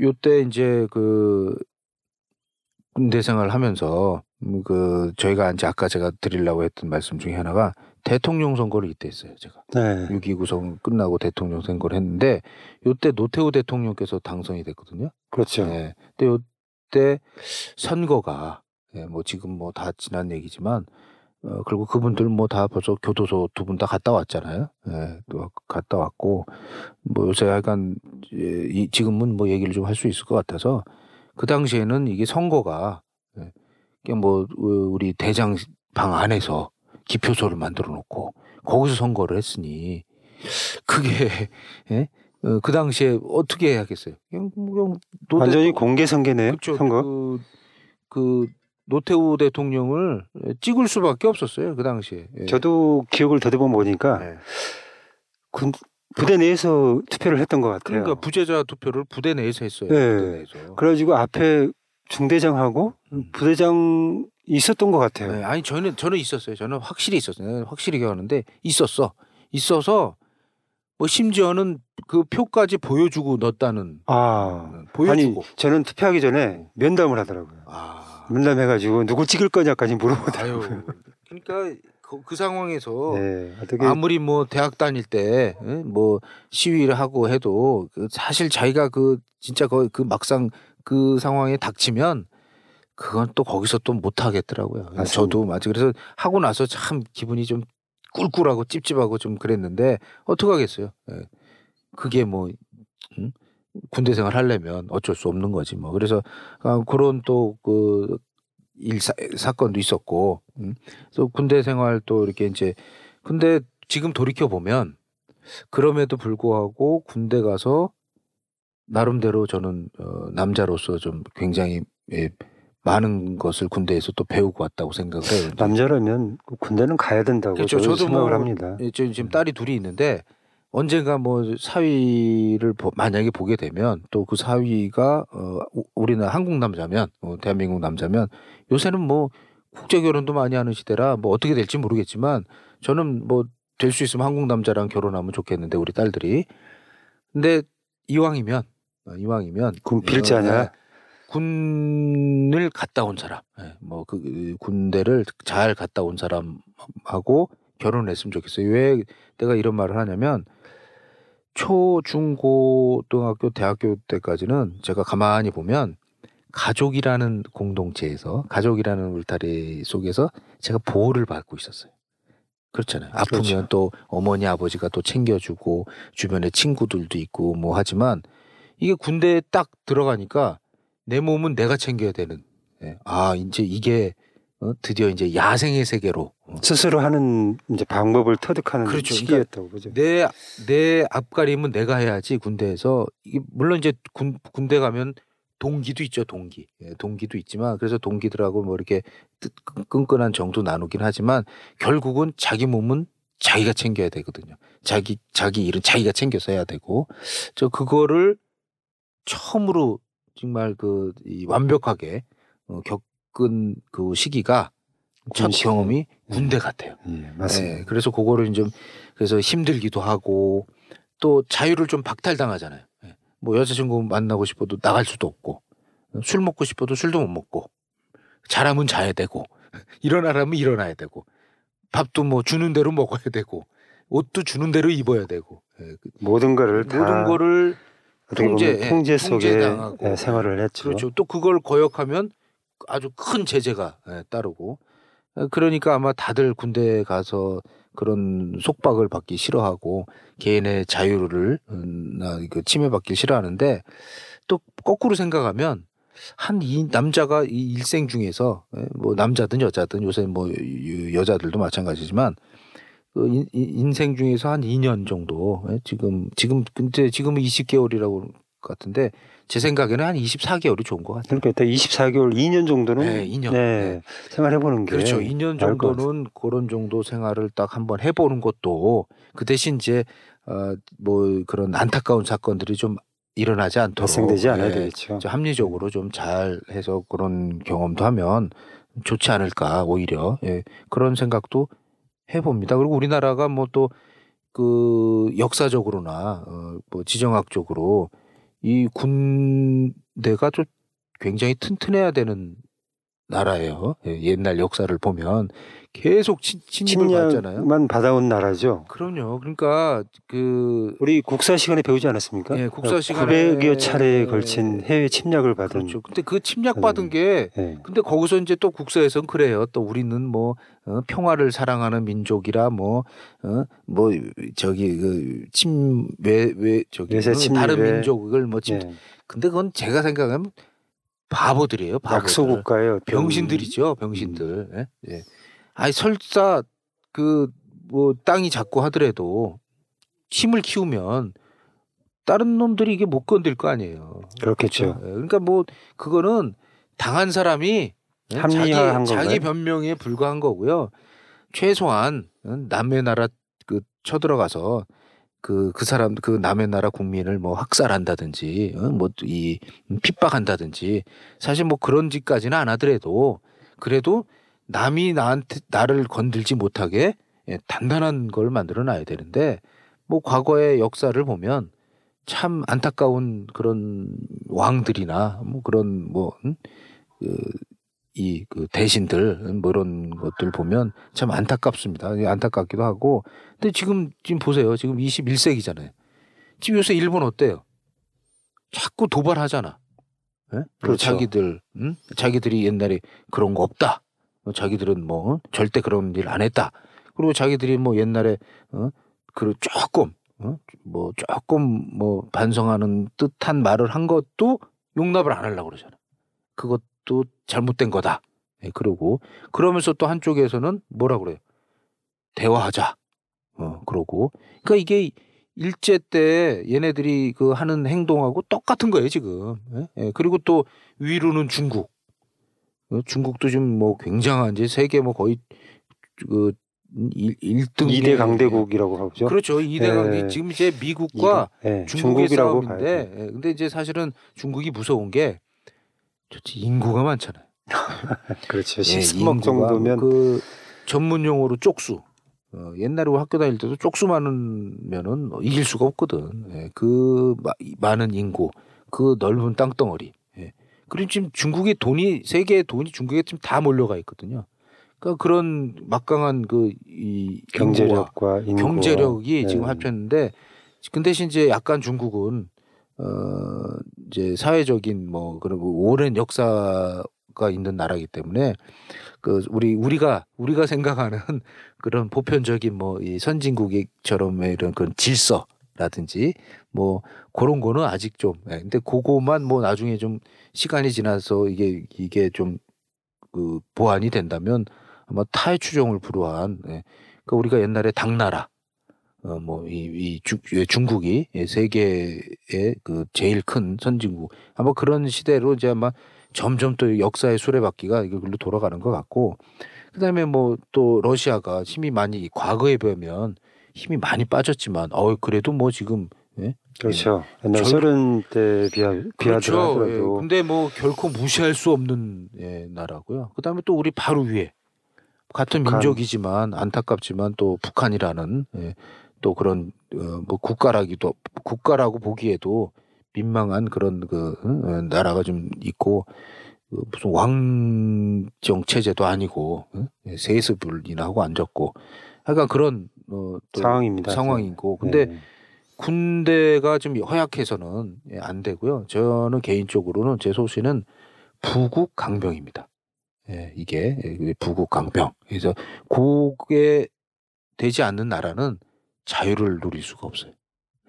요때 이제 그 군대 생활 하면서 음, 그 저희가 이제 아까 제가 드리려고 했던 말씀 중에 하나가 대통령 선거를 이때 했어요. 제가 네. 6.29선 끝나고 대통령 선거를 했는데 요때 노태우 대통령께서 당선이 됐거든요. 그렇죠. 네. 근데 요때 선거가 예, 뭐 지금 뭐 다 지난 얘기지만 어 그리고 그분들 뭐 다 벌써 교도소 두 분 다 갔다 왔잖아요. 예, 또 갔다 왔고 뭐 요새 약간 예, 이 지금은 뭐 얘기를 좀 할 수 있을 것 같아서 그 당시에는 이게 선거가 예, 그냥 뭐 어, 우리 대장 방 안에서 기표소를 만들어 놓고 거기서 선거를 했으니 그게 예? 어, 그 당시에 어떻게 해야겠어요? 그냥, 뭐 그냥 노대- 완전히 공개 선거네요. 그렇죠. 선거. 그, 그 노태우 대통령을 찍을 수밖에 없었어요 그 당시에. 예. 저도 기억을 더듬어 보니까 네. 군 부대 내에서 투표를 했던 것 같아요. 그러니까 부재자 투표를 부대 내에서 했어요. 네. 부대 내에서. 그래가지고 앞에 중대장하고 음. 부대장 있었던 것 같아요. 네, 아니 저는 저는 있었어요. 저는 확실히 있었어요. 확실히 기억하는데 있었어. 있어서 뭐 심지어는 그 표까지 보여주고 넣었다는 아, 어, 보여주고. 저는 투표하기 전에 면담을 하더라고요. 아. 면담해가지고 누구 찍을 거냐까지 물어보더라고요. 그러니까 그, 그 상황에서 네, 아무리 뭐 대학 다닐 때 뭐 시위를 하고 해도 그 사실 자기가 그 진짜 그, 그 막상 그 상황에 닥치면 그건 또 거기서 또 못 하겠더라고요. 맞습니다. 저도 맞아. 그래서 하고 나서 참 기분이 좀 꿀꿀하고 찝찝하고 좀 그랬는데 어떡 하겠어요. 예. 그게 뭐 음? 군대 생활 하려면 어쩔 수 없는 거지 뭐. 그래서 아, 그런 또그 일사 사건도 있었고, 음. 그래서 군대 생활 또 이렇게 이제 근데 지금 돌이켜 보면 그럼에도 불구하고 군대 가서 나름대로 저는 어, 남자로서 좀 굉장히 예, 많은 것을 군대에서 또 배우고 왔다고 생각을 해요. 남자라면 그 군대는 가야 된다고 그렇죠. 저도 생각을 뭐 합니다. 예, 저 지금 딸이 둘이 있는데 언젠가 뭐 사위를 보- 만약에 보게 되면 또 그 사위가 어 우- 우리는 한국 남자면 어, 대한민국 남자면 요새는 뭐 국제 결혼도 많이 하는 시대라 뭐 어떻게 될지 모르겠지만 저는 뭐 될 수 있으면 한국 남자랑 결혼하면 좋겠는데 우리 딸들이 근데 이왕이면 어, 이왕이면 군 필자냐? 어, 군을 갔다 온 사람, 뭐 그 군대를 잘 갔다 온 사람하고 결혼을 했으면 좋겠어요. 왜 내가 이런 말을 하냐면 초, 중, 고, 등학교, 대학교 때까지는 제가 가만히 보면 가족이라는 공동체에서 가족이라는 울타리 속에서 제가 보호를 받고 있었어요. 그렇잖아요. 아프면 그렇죠. 또 어머니 아버지가 또 챙겨주고 주변에 친구들도 있고 뭐 하지만 이게 군대에 딱 들어가니까 내 몸은 내가 챙겨야 되는. 예. 아 이제 이게 어, 드디어 이제 야생의 세계로. 어, 스스로 하는 이제 방법을 터득하는 그렇죠. 시기였다고 그죠. 내, 내 앞가림은 내가 해야지 군대에서. 이게 물론 이제 군, 군대 가면 동기도 있죠 동기. 예, 동기도 있지만 그래서 동기들하고 뭐 이렇게 뜻- 끈끈한 정도 나누긴 하지만 결국은 자기 몸은 자기가 챙겨야 되거든요. 자기 자기 일은 자기가 챙겨서 해야 되고. 저 그거를 처음으로 정말 그 이 완벽하게 어, 겪 은 그 시기가 첫. 경험이 군대 같아요. 예, 맞습니다. 네, 그래서 그거를 좀 그래서 힘들기도 하고 또 자유를 좀 박탈당하잖아요. 예. 뭐 여자친구 만나고 싶어도 나갈 수도 없고 술 먹고 싶어도 술도 못 먹고 잘하면 자야 되고 (laughs) 일어나라면 일어나야 되고 밥도 뭐 주는 대로 먹어야 되고 옷도 주는 대로 입어야 되고 예, 그 모든 거를 다 모든 거를 통제, 예, 통제 속에 통제당하고. 예, 생활을 했죠. 그렇죠. 또 그걸 거역하면 아주 큰 제재가 예, 따르고. 어, 그러니까 아마 다들 군대에 가서 그런 속박을 받기 싫어하고 개인의 자유를 음, 침해받기 싫어하는데 또 거꾸로 생각하면 한 이 남자가 이 일생 중에서 예, 뭐 남자든 여자든 요새 뭐 유- 여자들도 마찬가지지만 그 인- 인- 인생 중에서 한 2년 정도 예, 지금 지금 근데 지금은 20개월이라고 같은데 제 생각에는 한 24개월이 좋은 것 같아요. 그러니까 일단 24개월, 2년 정도는 네, 2년. 네, 생활해보는 게 그렇죠. 2년 나을 것 정도는 그런 정도 생활을 딱 한번 해보는 것도 그 대신 이제 어뭐 그런 안타까운 사건들이 좀 일어나지 않도록 발생되지 않아야 예, 되겠죠. 좀 합리적으로 좀 잘 해서 그런 경험도 하면 좋지 않을까 오히려 예, 그런 생각도 해봅니다. 그리고 우리나라가 뭐 또 그 역사적으로나 어, 뭐 지정학적으로 이 군대가 좀 굉장히 튼튼해야 되는 나라예요. 예, 옛날 역사를 보면 계속 친, 침입을 받잖아요. 침략만 받아온 나라죠. 그럼요. 그러니까 그 우리 국사 시간에 배우지 않았습니까? 예, 국사 시간에 900여 차례에 걸친 해외 침략을 받은 그렇죠. 근데 그 침략 받은 게 예. 근데 거기서 이제 또 국사에선 그래요. 또 우리는 뭐 어, 평화를 사랑하는 민족이라 뭐 어, 뭐 저기 그침왜왜 저기 어, 침입에. 다른 민족을 뭐 침. 예. 근데 그건 제가 생각하면 바보들이에요. 바보들. 약소국가의 어떤 병신들이죠. 병신들. 예? 예. 아니 설사 그 뭐 땅이 작고 하더라도 힘을 키우면 다른 놈들이 이게 못 건들 거 아니에요. 그렇겠죠. 예, 그러니까 뭐 그거는 당한 사람이 예, 자기, 자기? 변명에 불과한 거고요. 최소한 어, 남의 나라 그 쳐들어가서 그 그 사람 그 남의 나라 국민을 뭐 학살한다든지 어, 뭐이 핍박한다든지 사실 뭐 그런 짓까지는 안 하더라도 그래도 남이 나한테 나를 건들지 못하게 예, 단단한 걸 만들어 놔야 되는데 뭐 과거의 역사를 보면 참 안타까운 그런 왕들이나 뭐 그런 뭐 이 그 대신들 뭐 이런 것들 보면 참 안타깝습니다. 안타깝기도 하고. 근데 지금 지금 보세요. 지금 21세기잖아요. 지금 요새 일본 어때요? 자꾸 도발하잖아. 예? 그렇죠. 자기들, 응? 자기들이 옛날에 그런 거 없다. 어, 자기들은 뭐 어? 절대 그런 일 안 했다. 그리고 자기들이 뭐 옛날에 어? 그 조금 어? 뭐 조금 뭐 반성하는 듯한 말을 한 것도 용납을 안 하려고 그러잖아. 그것 도 잘못된 거다. 예, 그러고 그러면서 또 한쪽에서는 뭐라 그래요? 대화하자. 어, 그러고 그러니까 이게 일제 때 얘네들이 그 하는 행동하고 똑같은 거예요 지금. 예? 예, 그리고 또 위로는 중국. 어, 중국도 지금 뭐 굉장한 이제 세계 뭐 거의 그 1, 등 2대 강대국이라고 하죠. 그렇죠. 이대 예. 강대 지금 이제 미국과 예, 중국의 중국이라고 싸움인데. 예, 근데 이제 사실은 중국이 무서운 게 좋지 인구가 많잖아요. (laughs) 그렇죠. 예, 13억 인구가 정도면 그 전문 용어로 쪽수. 어, 옛날에 학교 다닐 때도 쪽수 많으면은 이길 수가 없거든. 예, 그 마- 많은 인구, 그 넓은 땅덩어리. 예. 그리고 지금 중국의 돈이 세계의 돈이 중국에 지금 다 몰려가 있거든요. 그러니까 그런 막강한 그이 경제력과 인구 경제력이 네. 지금 합쳤는데 그 대신 이제 약간 중국은 어 이제 사회적인 뭐 그런 뭐 오랜 역사가 있는 나라이기 때문에 그 우리 우리가 우리가 생각하는 (laughs) 그런 보편적인 뭐 이 선진국처럼의 이런 그런 질서 라든지 뭐 그런 거는 아직 좀 예, 근데 그거만 뭐 나중에 좀 시간이 지나서 이게 이게 좀 그 보완이 된다면 아마 타의 추종을 불허한 예. 그러니까 우리가 옛날에 당나라 어 뭐 이이 중국이 예, 세계의 그 제일 큰 선진국 아마 그런 시대로 이제 아마 점점 또 역사의 수레바퀴가 이걸로 돌아가는 것 같고 그 다음에 뭐 또 러시아가 힘이 많이 과거에 비하면 힘이 많이 빠졌지만 어 그래도 뭐 지금 예? 그렇죠. 옛날 절- 소련 때 비하 비하더라도 그렇죠. 예. 근데 뭐 결코 무시할 수 없는 예, 나라고요. 그 다음에 또 우리 바로 위에 같은 북한. 민족이지만 안타깝지만 또 북한이라는 예, 또 그런 어, 뭐 국가라기도 국가라고 보기에도 민망한 그런 그 어, 나라가 좀 있고 그 무슨 왕정 체제도 아니고 어? 예, 세습을이나 하고 앉았고 하여간 그런 어, 또 상황입니다. 상황이고 근데 네. 군대가 좀 허약해서는 예, 안 되고요. 저는 개인적으로는 제 소신은 부국 강병입니다. 예, 이게 예, 부국 강병. 그래서 그게 되지 않는 나라는 자유를 누릴 수가 없어요.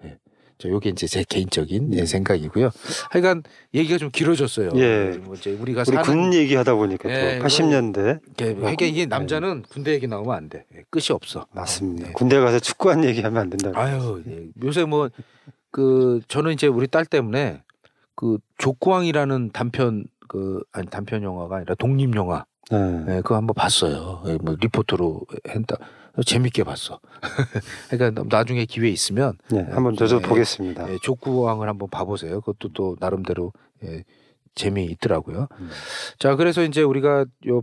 예. 저 요게 이제 제 개인적인 예, 네. 생각이고요. 하여간 얘기가 좀 길어졌어요. 예. 뭐 이제 우리가 우리 군 얘기하다 보니까 예, 또 80년대 게 이게, 이게 남자는 군대 얘기 나오면 안 돼. 예, 끝이 없어. 맞습니다. 예. 군대 가서 축구한 얘기하면 안 된다. 아유, 예. 요새 뭐, 그, 저는 이제 우리 딸 때문에 그 족구왕이라는 단편, 그, 아니, 단편 영화가 아니라 독립 영화, 네. 예, 그거 한번 봤어요. 예, 뭐, 리포터로 했다. 재밌게 봤어. (laughs) 그러니까 나중에 기회 있으면, 네, 한번 저도 예, 보겠습니다. 예, 족구왕을 한번 봐보세요. 그것도 또 나름대로, 예, 재미 있더라고요. 음. 자, 그래서 이제 우리가 요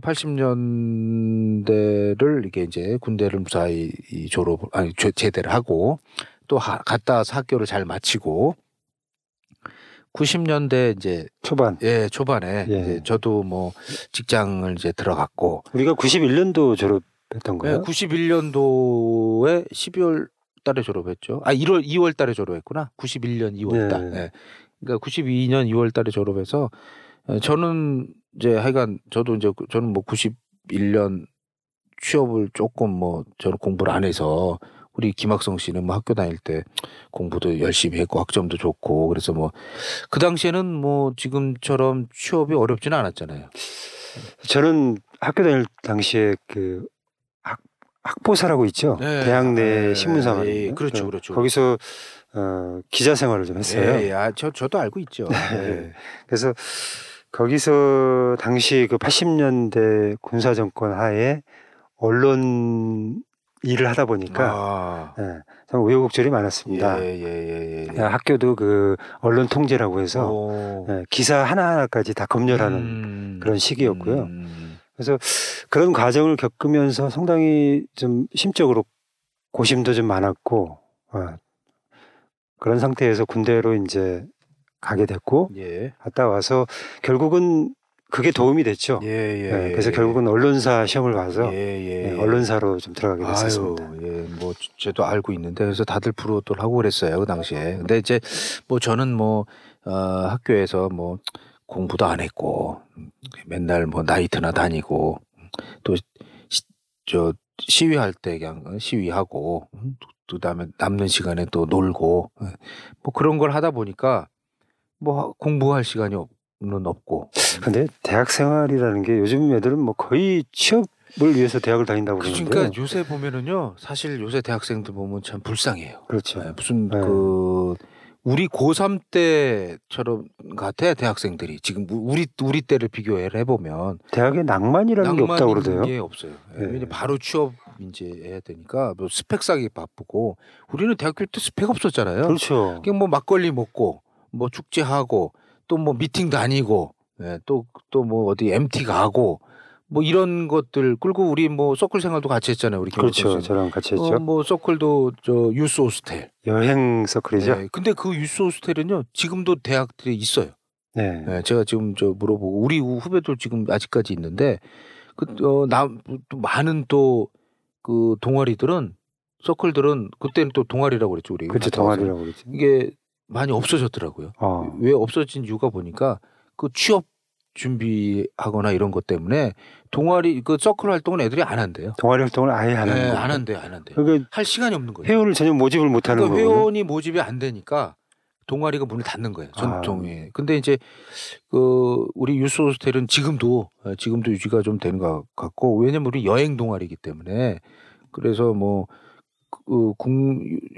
80년대를 이게 이제 군대를 무사히 이 졸업, 아니, 제- 제대를 하고 또 하- 갔다 와서 학교를 잘 마치고 90년대 이제 초반. 예 초반에 예. 이제 저도 뭐 직장을 이제 들어갔고 우리가 91년도 졸업 했던 예, 거예요? 91년도에 12월 달에 졸업했죠. 아 1월 2월 달에 졸업했구나. 91년 2월 달. 네. 예. 그러니까 92년 2월 달에 졸업해서 어, 저는 이제 하여간 저도 이제 그- 저는 뭐 91년 취업을 조금 뭐 저는 공부를 안 해서 우리 김학성 씨는 뭐 학교 다닐 때 공부도 열심히 했고 학점도 좋고 그래서 뭐 그 당시에는 뭐 지금처럼 취업이 어렵지는 않았잖아요. 저는 학교 다닐 당시에 그 학, 학보사라고 있죠. 네. 대학 내 네. 신문사 예, 말이에요. 그렇죠, 그렇죠. 거기서 어, 기자 생활을 좀 했어요. 예, 예. 아, 저 저도 알고 있죠. 예. 그래서 거기서 당시 그 80년대 군사 정권 하에 언론 일을 하다 보니까 아, 예, 참 우여곡절이 많았습니다. 예, 예, 예, 예. 야, 학교도 그 언론 통제라고 해서 오. 예, 기사 하나하나까지 다 검열하는 음. 그런 시기였고요. 음. 그래서 그런 과정을 겪으면서 상당히 좀 심적으로 고심도 좀 많았고 어, 그런 상태에서 군대로 이제 가게 됐고 예. 갔다 와서 결국은 그게 도움이 됐죠. 예, 예. 네, 예, 그래서 예. 결국은 언론사 시험을 봐서 예, 예, 네, 예. 언론사로 좀 들어가게 됐었습니다. 예, 뭐 저도 알고 있는데 그래서 다들 부러웠던 하고 그랬어요 그 당시에. 근데 이제 뭐 저는 뭐 어, 학교에서 뭐 공부도 안 했고 맨날 뭐 나이트나 다니고 또 저 시위할 때 그냥 시위하고 또 그다음에 남는 시간에 또 놀고 뭐 그런 걸 하다 보니까 뭐 공부할 시간이 없는 없고 근데 대학 생활이라는 게 요즘 애들은 뭐 거의 취업을 위해서 대학을 다닌다고 그러는데 그러니까 요새 보면은요 사실 요새 대학생들 보면 참 불쌍해요. 그렇죠. 네, 무슨 네. 그 우리 고3 때처럼 같아 대학생들이 지금 우리 우리 때를 비교를 해보면 대학에 낭만이라는 게 없다고. 있는 게 없어요. 예, 네. 바로 취업 이제 해야 되니까 뭐 스펙 쌓기 바쁘고 우리는 대학교 때 스펙 없었잖아요. 그렇죠. 그냥 뭐 막걸리 먹고 뭐 축제하고 또 뭐 미팅 다니고 예, 또 또 뭐 어디 MT 가고 뭐 이런 것들 그리고 우리 뭐 서클 생활도 같이 했잖아요. 우리 그렇죠. 저랑 같이 어, 했죠. 뭐 서클도 저 유스 호스텔. 여행 서클이죠. 네, 근데 그 유스 호스텔은요 지금도 대학들이 있어요. 네. 네, 제가 지금 저 물어보고 우리 후배들 지금 아직까지 있는데 그어나 많은 또 그 동아리들은 서클들은 그때는 또 동아리라고 그랬죠 우리. 그렇죠. 동아리라고 그러죠. 이게 많이 없어졌더라고요. 어. 왜 없어진 이유가 보니까 그 취업 준비하거나 이런 것 때문에 동아리 그 서클 활동은 애들이 안 한대요. 동아리 활동을 아예 안 하는 네. 안 한대요, 안 한대요. 그러니까 할 시간이 없는 거예요. 회원을 전혀 모집을 못 하는 그러니까 거예요. 회원이 모집이 안 되니까 동아리가 문을 닫는 거예요. 아. 전통에. 근데 이제 그 우리 유스 호스텔은 지금도 어, 지금도 유지가 좀 되는 것 같고 왜냐면 우리 여행 동아리이기 때문에 그래서 뭐 그, 국,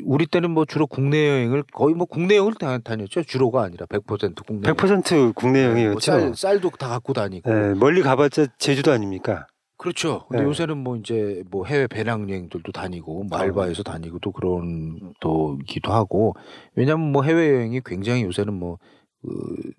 우리 때는 뭐 주로 국내 여행을 거의 뭐 국내 여행을 다- 다녔죠. 주로가 아니라 100% 국내. 100% 국내 뭐 여행이었죠. 쌀, 쌀도 다 갖고 다니고. 네, 멀리 가봤자 제주도 아닙니까? 그렇죠. 근데 네. 요새는 뭐 이제 뭐 해외 배낭 여행들도 다니고 뭐 아. 알바해서 다니고 또 그런 또기도 하고 왜냐하면 뭐 해외 여행이 굉장히 요새는 뭐 그,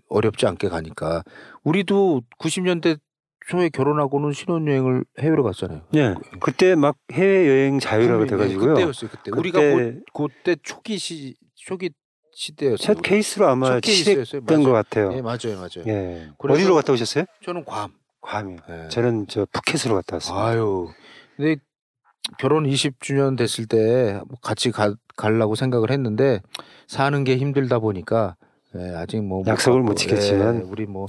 어렵지 않게 가니까 우리도 90년대 초에 결혼하고는 신혼여행을 해외로 갔잖아요. 네. 그때 막 해외 여행 자유라고 네, 돼가지고요. 그때였어요. 그때, 우리가 그, 그때 초기 시 초기 시대였어요. 첫 케이스로 아마. 시작된 것 같아요. 예, 맞아요, 맞아요. 예. 어디로 갔다 오셨어요? 저는 괌. 괌이요. 예. 저는 저 푸켓으로 갔다 왔어요. 아유. 근데 결혼 20주년 됐을 때뭐 같이 가, 가려고 생각을 했는데 사는 게 힘들다 보니까 예, 아직 뭐 약속을 못 지켰지만. 예, 우리 뭐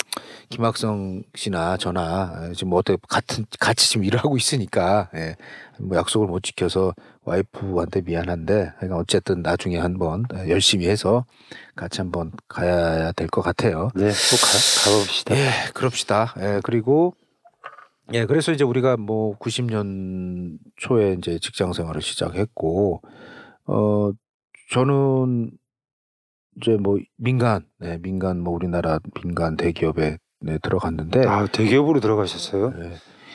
김학성 씨나 저나 예, 지금 뭐 어떻게 같은 같이 지금 일을 하고 있으니까 예, 뭐 약속을 못 지켜서 와이프한테 미안한데 그러니까 어쨌든 나중에 한번 예, 열심히 해서 같이 한번 가야 될 것 같아요. 네, 꼭 가, 가봅시다. 예, 그럽시다. 예, 그리고 예, 그래서 이제 우리가 뭐 90년 초에 이제 직장 생활을 시작했고 어 저는 이제 뭐 민간, 네, 민간 뭐 우리나라 민간 대기업에 네, 들어갔는데 아, 대기업으로 들어가셨어요? 예.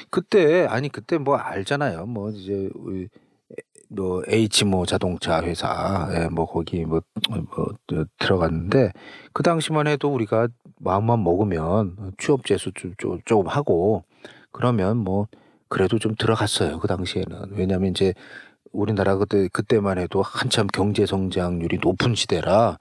그때 아니 그때 뭐 알잖아요. 뭐 이제 우리 뭐 H 뭐 자동차 회사 예, 뭐 거기 뭐, 뭐 들어갔는데 그 당시만 해도 우리가 마음만 먹으면 취업 재수 좀, 좀, 조금 하고 그러면 뭐 그래도 좀 들어갔어요. 그 당시에는 왜냐하면 이제 우리나라 그때 그때만 해도 한참 경제 성장률이 높은 시대라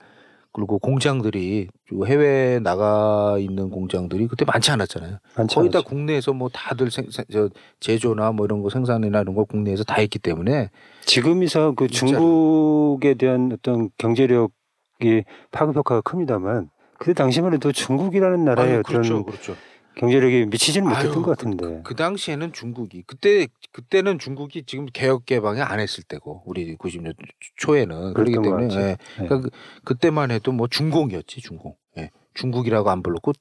그리고 공장들이 해외 나가 있는 공장들이 그때 많지 않았잖아요. 많지 거의 다. 국내에서 뭐 다들 생, 생- 저 제조나 뭐 이런 거 생산이나 이런 거 국내에서 다 했기 때문에 지금이서 그. 중국에 대한 어떤 경제력이 파급 효과가 큽니다만 그때 당시만 해도 중국이라는 나라의 아유, 어떤 그렇죠, 그렇죠. 경제력이 미치지는 못했던 아유, 것 같은데. 그 당시에는 중국이 그때 그때는 중국이 지금 개혁 개방이 안 했을 때고 우리 90년 초에는 그렇기 때문에. 예, 네. 그러니까 그- 그때만 해도 뭐 중공이었지 중공. 예. 중국이라고 안 불렀고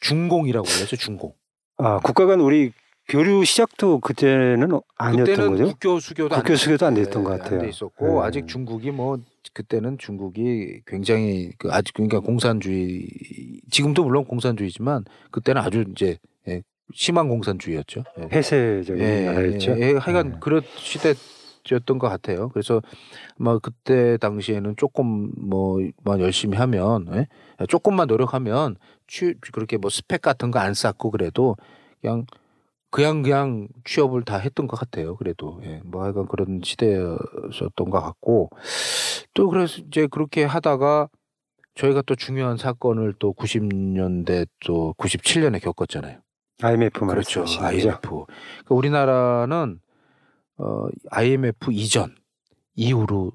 중공이라고 불렀죠 중공. 아 국가 간 우리 교류 시작도 그때는 아니었던 그때는 거죠? 국교 수교도 안 국교 돼- 수교도 안 됐던 것 예, 같아요. 안 돼 있었고 예. 아직 중국이 뭐 그때는 중국이 굉장히 그 아직 그러니까 공산주의 지금도 물론 공산주의지만 그때는 아주 이제 예, 심한 공산주의였죠. 예. 폐쇄적인 나라였죠. 예, 하여간 네. 그런 시대 였던 것 같아요. 그래서 아마 그때 당시에는 조금 뭐만 열심히 하면 예? 조금만 노력하면 취 그렇게 뭐 스펙 같은 거 안 쌓고 그래도 그냥 그냥 그냥 취업을 다 했던 것 같아요. 그래도 예, 뭐 하여간 그런 시대였었던 것 같고 또 그래서 이제 그렇게 하다가 저희가 또 중요한 사건을 또 90년대 또 97년에 겪었잖아요. IMF 그렇죠. 말씀하시는 IMF. 그러니까 우리나라는 어, IMF 이전 이후로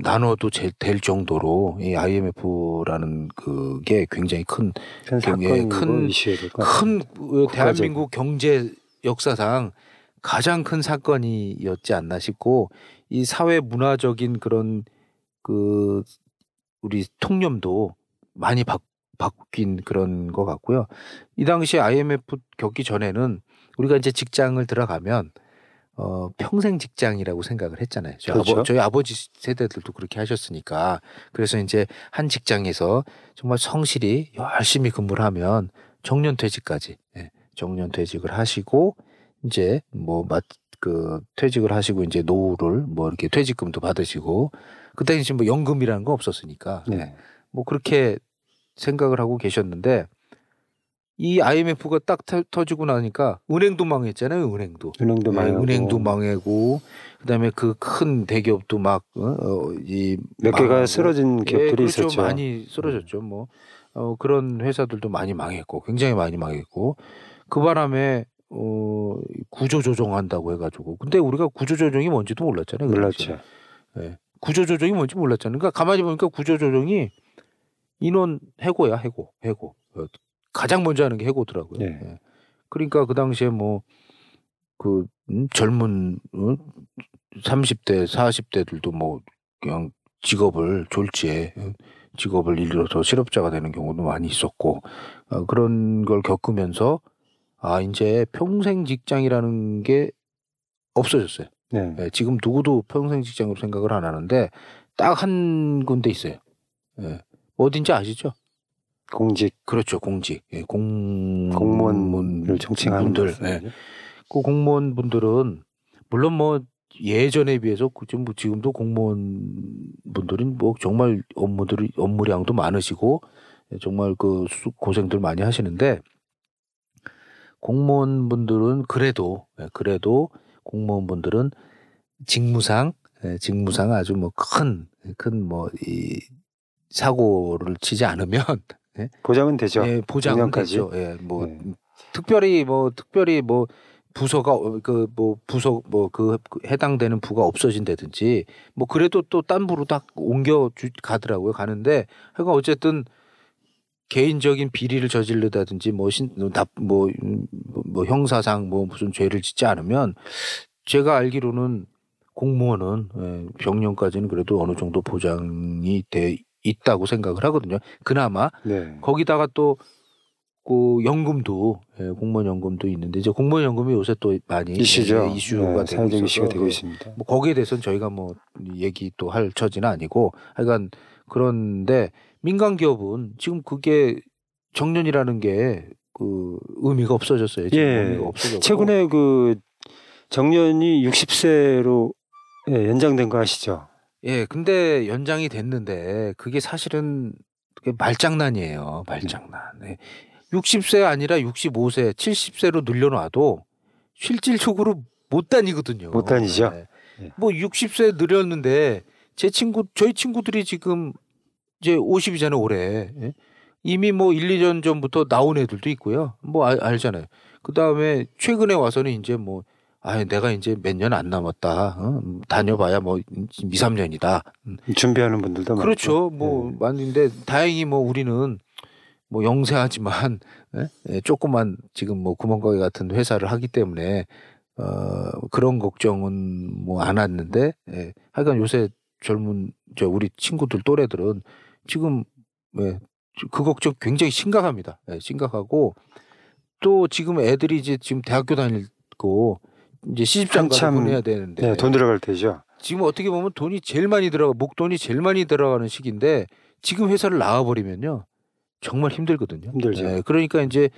나눠도 제- 될 정도로 이 IMF라는 그게 굉장히 큰큰 굉장히 사건 큰- 이슈에 될것 큰 같아요. 대한민국 경제 역사상 가장 큰 사건이었지 않나 싶고 이 사회 문화적인 그런 그 우리 통념도 많이 바, 바뀐 그런 것 같고요. 이 당시 IMF 겪기 전에는 우리가 이제 직장을 들어가면 어, 평생 직장이라고 생각을 했잖아요. 저희, 그렇죠. 아버, 저희 아버지 세대들도 그렇게 하셨으니까. 그래서 이제 한 직장에서 정말 성실히 열심히 근무를 하면 정년퇴직까지, 예, 정년 퇴직을 하시고, 이제 뭐, 맞, 그, 퇴직을 하시고, 이제 노후를 뭐 이렇게 퇴직금도 받으시고, 그때 이제 뭐 연금이라는 거 없었으니까. 네. 뭐 그렇게 생각을 하고 계셨는데, 이 IMF가 딱 터, 터지고 나니까 은행도 망했잖아요, 은행도. 은행도 네, 망하고 은행도 망하고 그다음에 그 큰 대기업도 막이 몇 개가 쓰러진 기업들이 그렇죠. 있었죠. 많이 쓰러졌죠. 뭐 어, 그런 회사들도 많이 망했고 굉장히 많이 망했고 그 바람에 어, 구조 조정한다고 해가지고 근데 우리가 구조 조정이 뭔지도 몰랐잖아요. 그. 몰랐죠. 예. 구조 조정이 뭔지 몰랐잖아요. 그러니까 가만히 보니까 구조 조정이 인원 해고야 해고 해고 어, 가장 먼저 하는 게 해고더라고요. 네. 예. 그러니까 그 당시에 뭐 그 젊은 어? 30대 40대들도 뭐 그냥 직업을 졸지에 어, 직업을 잃어서 실업자가 되는 경우도 많이 있었고 어, 그런 걸 겪으면서 아 이제 평생 직장이라는 게 없어졌어요. 네. 예, 지금 누구도 평생 직장으로 생각을 안 하는데 딱 한 군데 있어요. 예. 어딘지 아시죠? 공직 그렇죠, 공직. 예, 공 공무원을 정칭하는 분들. 예. 그 공무원 분들은 물론 뭐 예전에 비해서 그 지금 지금도 공무원 분들은 뭐 정말 업무들이 업무량도 많으시고 예, 정말 그 수- 고생들 많이 하시는데 공무원 분들은 그래도 예, 그래도 공무원 분들은 직무상 예, 직무상 아주 뭐 큰 큰 뭐 이 사고를 치지 않으면 보장은 되죠. 예, 보장은. 되죠. 예, 뭐 네. 특별히 뭐 특별히 뭐 부서가 그 뭐 부서 뭐 그 해당되는 부가 없어진다든지 뭐 그래도 또 딴 부로 딱 옮겨 주 가더라고요. 가는데 하여간 어쨌든 개인적인 비리를 저지르다든지 뭐신나뭐 뭐 형사상 뭐 무슨 죄를 짓지 않으면 제가 알기로는 공무원은 예, 병령까지는 그래도 어느 정도 보장이 돼 있다고 생각을 하거든요. 그나마 네. 거기다가 또 그 연금도 예, 공무원 연금도 있는데 이제 공무원 연금이 요새 또 많이 이슈죠. 예, 이슈가 네, 되고 이슈가 되고 예, 있습니다. 뭐 거기에 대해서는 저희가 뭐 얘기 또 할 처지는 아니고 하여간 그런데 민간 기업은 지금 그게 정년이라는 게 그 의미가 없어졌어요. 지금 예. 의미가 없어졌고 최근에 그 정년이 60세로 예, 연장된 거 아시죠? 예, 근데 연장이 됐는데 그게 사실은 그게 말장난이에요. 말장난. 예. 60세 아니라 65세, 70세로 늘려놔도 실질적으로 못 다니거든요. 못 다니죠. 예. 예. 뭐 60세 늘렸는데 제 친구, 저희 친구들이 지금 이제 50이잖아요, 올해. 예? 이미 뭐 1, 2년 전부터 나온 애들도 있고요. 뭐 알, 알잖아요. 그 다음에 최근에 와서는 이제 뭐, 아, 내가 이제 몇 년 안 남았다. 어? 다녀봐야 뭐 2, 3년이다. 준비하는 분들도 많고. 그렇죠. 뭐 네. 맞는데 다행히 뭐 우리는 뭐 영세하지만 예? 예, 조그만 지금 뭐 구멍가게 같은 회사를 하기 때문에 어 그런 걱정은 뭐 안 왔는데 예. 하여간 요새 젊은 저 우리 친구들 또래들은 지금 예, 그 걱정 굉장히 심각합니다. 예, 심각하고 또 지금 애들이 이제 지금 대학교 다니고 이제 시집장 한참, 보내야 되는데 네, 돈 들어갈 때죠. 지금 어떻게 보면 돈이 제일 많이 들어가 목돈이 제일 많이 들어가는 시기인데 지금 회사를 나와 버리면요 정말 힘들거든요. 힘들죠. 예, 그러니까 이제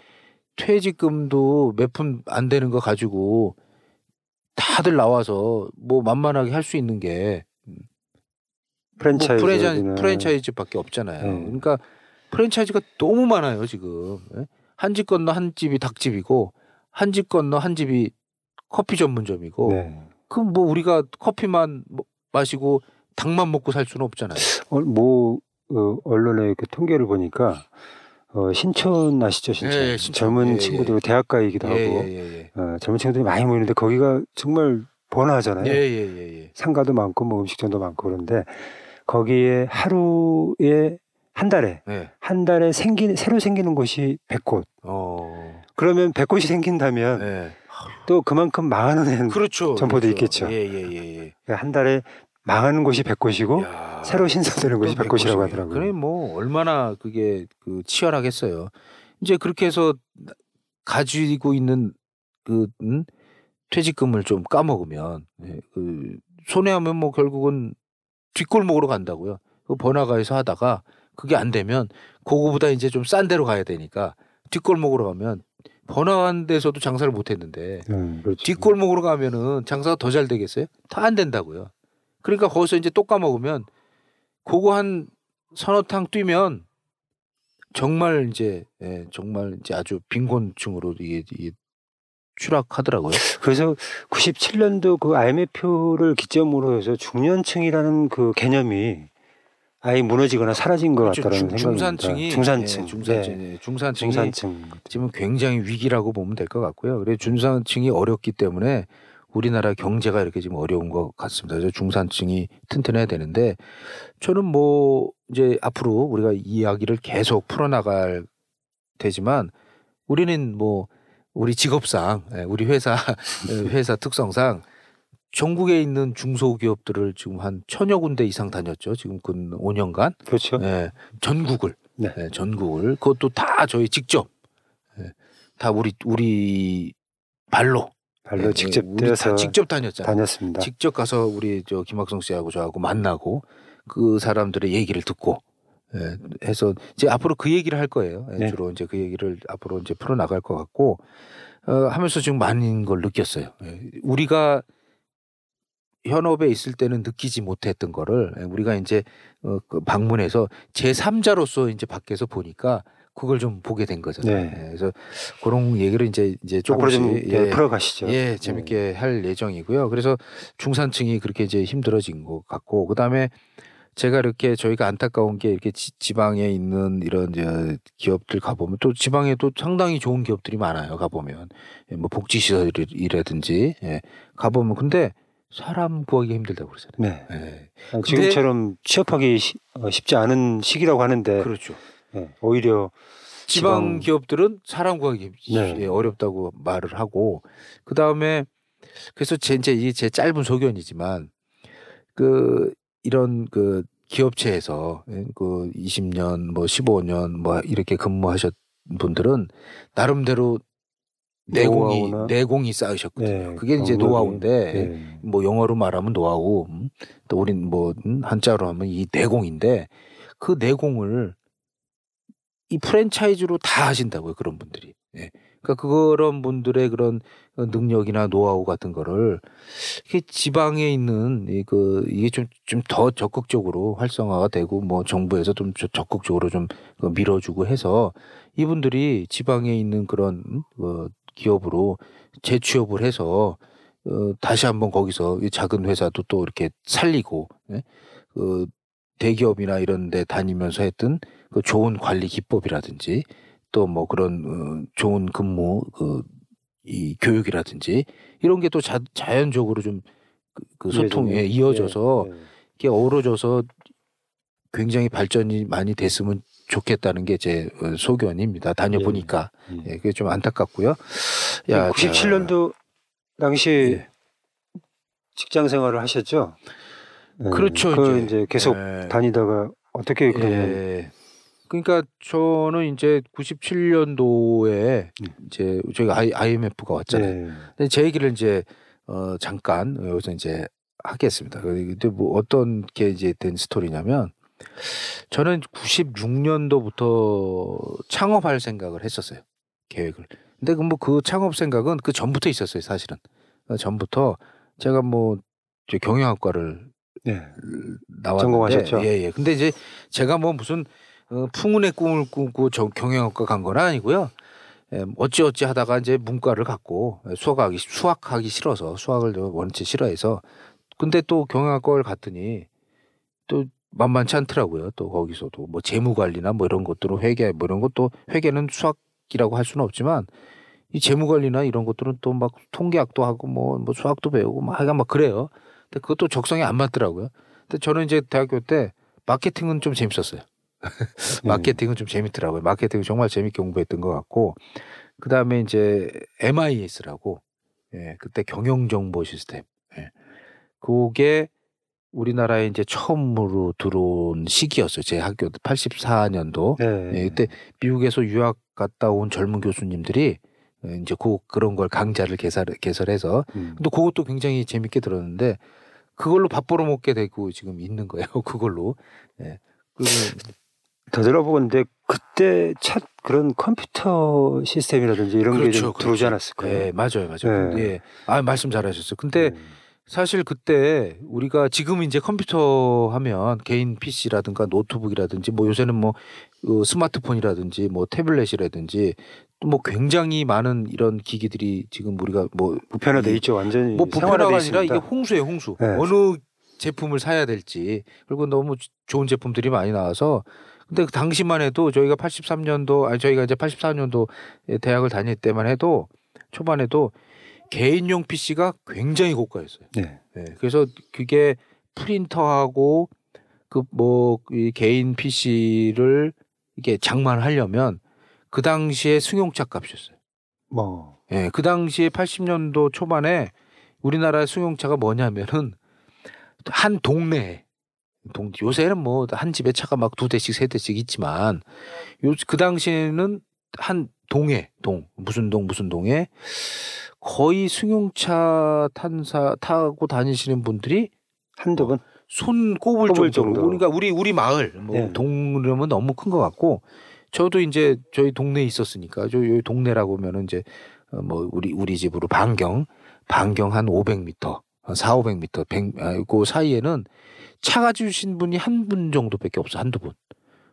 퇴직금도 몇 푼 안 되는 거 가지고 다들 나와서 뭐 만만하게 할 수 있는 게 프랜차이즈. 뭐 프랜차이즈, 프랜차이즈밖에 없잖아요. 네. 그러니까 프랜차이즈가 너무 많아요 지금. 예? 한집 건너 한 집이 닭집이고 한 집 건너 한 집이 커피 전문점이고 네. 그럼 뭐 우리가 커피만 뭐- 마시고 닭만 먹고 살 수는 없잖아요. 어, 뭐 어, 언론의 그 통계를 보니까 어, 신촌 아시죠 신촌 예, 신촌. 젊은 예, 예. 친구들 대학가이기도 예, 하고 예, 예, 어, 젊은 친구들이 많이 모이는데 거기가 정말 번화하잖아요. 예. 예, 예, 예, 예. 상가도 많고 뭐 음식점도 많고 그런데 거기에 하루에 한 달에 예. 한 달에 생기 새로 생기는 곳이 100곳. 어. 그러면 100곳이 생긴다면 예. 또 그만큼 망하는 (laughs) 그렇죠. 점포도 그렇죠. 있겠죠. 예, 예, 예, 예. 한 달에 망하는 곳이 100곳이고 야. 새로 신설되는 곳이 또 100곳이라고 100곳이네요. 하더라고요. 그래 뭐 얼마나 그게 그 치열하겠어요. 이제 그렇게 해서 가지고 있는 그 음? 퇴직금을 좀 까먹으면 예, 그 손해하면 뭐 결국은 뒷골목으로 간다고요. 그 번화가에서 하다가 그게 안 되면 그거보다 이제 좀 싼 데로 가야 되니까 뒷골목으로 가면 번화한 데서도 장사를 못 했는데 음, 그렇죠. 뒷골목으로 가면은 장사가 더 잘 되겠어요? 다 안 된다고요. 그러니까 거기서 이제 또 까먹으면 그거 한 서너 탕 뛰면 정말 이제 예, 정말 이제 아주 빈곤층으로 이게, 이게 추락하더라고요. 그래서 97년도 그 IMF를 기점으로 해서 중년층이라는 그 개념이 아예 무너지거나 사라진 것 그렇죠. 같다라는 중- 생각입니다. 중산층이 중산층, 예, 중산층 네. 예, 중산층이 중산층. 지금 굉장히 위기라고 보면 될 것 같고요. 그래 중산층이 어렵기 때문에 우리나라 경제가 이렇게 지금 어려운 것 같습니다. 그래서 중산층이 튼튼해야 되는데 저는 뭐 이제 앞으로 우리가 이 이야기를 계속 풀어나갈 테지만 우리는 뭐 우리 직업상 예, 우리 회사 (laughs) 회사 특성상 전국에 있는 중소기업들을 지금 한 천여 군데 이상 다녔죠. 지금 근 5년간 그렇죠. 예, 전국을 네. 예, 전국을 그것도 다 저희 직접 예, 다 우리 우리 발로 발로 예, 직접 뛰어서 직접 다녔잖아요. 다녔습니다. 직접 가서 우리 저 김학성 씨하고 저하고 만나고 그 사람들의 얘기를 듣고 예, 해서 이제 앞으로 그 얘기를 할 거예요. 예, 네. 주로 이제 그 얘기를 앞으로 이제 풀어 나갈 것 같고 어, 하면서 지금 많은 걸 느꼈어요. 예, 우리가 현업에 있을 때는 느끼지 못했던 거를 예, 우리가 이제 어, 그 방문해서 제 3자로서 이제 밖에서 보니까 그걸 좀 보게 된 거잖아요. 네. 예, 그래서 그런 얘기를 이제 이제 조금씩 좀 예, 풀어가시죠. 예, 재밌게 할 예정이고요. 그래서 중산층이 그렇게 이제 힘들어진 것 같고, 그 다음에 제가 이렇게 저희가 안타까운 게 이렇게 지, 방에 있는 이런 이제 기업들 가보면 또 지방에도 상당히 좋은 기업들이 많아요. 가보면 예, 뭐 복지시설이라든지 예, 가보면 근데 사람 구하기 힘들다고 그러잖아요. 네. 예, 아, 지금처럼 취업하기 시- 어, 쉽지 않은 시기라고 하는데 그렇죠. 예, 오히려 지방 지방- 기업들은 사람 구하기 네. 예, 어렵다고 말을 하고 그 다음에 그래서 제 이제 이게 제 짧은 소견이지만 그 이런 그 기업체에서 예, 그 20년 뭐 15년 뭐 이렇게 근무하셨 분들은 나름대로 내공이 노하우나- 내공이 쌓으셨거든요. 네, 그게 이제 경력이- 노하우인데 예, 뭐 영어로 말하면 노하우, 음, 또 우린 뭐 음, 한자로 하면 이 내공인데 그 내공을 이 프랜차이즈로 다 하신다고요 그런 분들이. 예. 그러니까 그런 분들의 그런 능력이나 노하우 같은 거를 이게 지방에 있는 이그 이게 좀 좀 더 적극적으로 활성화가 되고 뭐 정부에서 좀 저- 적극적으로 좀그 밀어주고 해서 이분들이 지방에 있는 그런 음, 어, 기업으로 재취업을 해서 어, 다시 한번 거기서 이 작은 회사도 또 이렇게 살리고 예? 그 대기업이나 이런 데 다니면서 했던 그 좋은 관리 기법이라든지 또 뭐 그런 어, 좋은 근무 그이 교육이라든지 이런 게 또 자연적으로 좀 그, 그 소통에 이어져서 예, 예. 이게 어우러져서 굉장히 발전이 많이 됐으면 좋겠다는 게제 어, 소견입니다. 다녀보니까. 예. 예, 그게 좀 안타깝고요. 야, 97년도 당시 예. 직장 생활을 하셨죠? 예. 그렇죠, 그 이제. 이제 계속 예. 다니다가 어떻게 그러면 예. 그러니까 저는 이제 97년도에 음. 이제 저희가 IMF가 왔잖아요. 예. 근데 제 얘기를 이제 어 잠깐 여기서 이제 하겠습니다. 근데 뭐 어떤 게 이제 된 스토리냐면 저는 96년도부터 창업할 생각을 했었어요. 계획을. 근데 그뭐 그 창업 생각은 그 전부터 있었어요, 사실은. 그 전부터 제가 뭐저 경영학과를 네. 나왔는데 전공하셨죠? 예, 예. 근데 이제 제가 뭐 무슨 어, 풍운의 꿈을 꾸고 저 경영학과 간 건 아니고요. 예, 어찌어찌 하다가 이제 문과를 갔고 수학하기 수학하기 싫어서 수학을 원체 싫어해서 근데 또 경영학과를 갔더니 또 만만치 않더라고요. 또 거기서도 뭐 재무 관리나 뭐 이런 것들은 회계 뭐 이런 것도 회계는 수학이라고 할 수는 없지만 이 재무 관리나 이런 것들은 또 막 통계학도 하고 뭐, 뭐 수학도 배우고 막 하여간 막 그래요. 근데 그것도 적성에 안 맞더라고요. 근데 저는 이제 대학교 때 마케팅은 좀 재밌었어요. (laughs) 마케팅은 좀 재밌더라고요. 마케팅 정말 재밌게 공부했던 것 같고 그 다음에 이제 MIS라고 예, 그때 경영정보 시스템 예. 그게 우리나라에 이제 처음으로 들어온 시기였어요. 제 학교 때 84년도 네. 예, 그때 미국에서 유학 갔다 온 젊은 교수님들이 예, 이제 그 그런 걸 강좌를 개설, 개설해서 음. 근데 그것도 굉장히 재밌게 들었는데 그걸로 밥 벌어 먹게 되고 지금 있는 거예요. (laughs) 그걸로. 예. 더 들어보건데 그때 첫 그런 컴퓨터 시스템이라든지 이런 게 그렇죠, 좀 그렇죠. 들어오지 않았을까요? 예, 맞아요, 맞아요. 네. 예. 아, 말씀 잘하셨어요. 근데 음. 사실 그때 우리가 지금 이제 컴퓨터 하면 개인 PC라든가 노트북이라든지 뭐 요새는 뭐 어, 스마트폰이라든지 뭐 태블릿이라든지 또뭐 굉장히 많은 이런 기기들이 지금 우리가 뭐 보편화돼 이- 있죠. 완전히 뭐 보편화가 아니라 이게. 홍수예요, 홍수. 네. 어느 제품을 사야 될지. 그리고 너무 좋은 제품들이 많이 나와서 근데 그 당시만 해도 저희가 83년도 아니 저희가 이제 84년도에 대학을 다닐 때만 해도 초반에도 개인용 PC가 굉장히 고가였어요. 네. 네, 그래서 그게 프린터하고 그 뭐 이 개인 PC를 이게 장만을 하려면 그 당시에 승용차 값이었어요. 뭐 예, 그 당시에 80년도 초반에 우리나라 승용차가 뭐냐면은 한 동네에 동, 요새는 뭐 한 집에 차가 막 두 대씩 세 대씩 있지만 요 그 당시에는 한 동에 동 무슨 동 무슨 동에 거의 승용차 탄사 타고 다니시는 분들이 한두 번. 손 꼽을 꼽을 정도로 정도. 그러니까 우리 우리 마을 뭐 네. 동이면 너무 큰 것 같고 저도 이제 저희 동네에 있었으니까 저 여기 동네라고 하면은 이제 어, 뭐 우리 우리 집으로 반경 반경 한 500m 한 4, 500m 100, 아, 그 사이에는 차가 주신 분이 한 분 정도밖에 없어 한두 분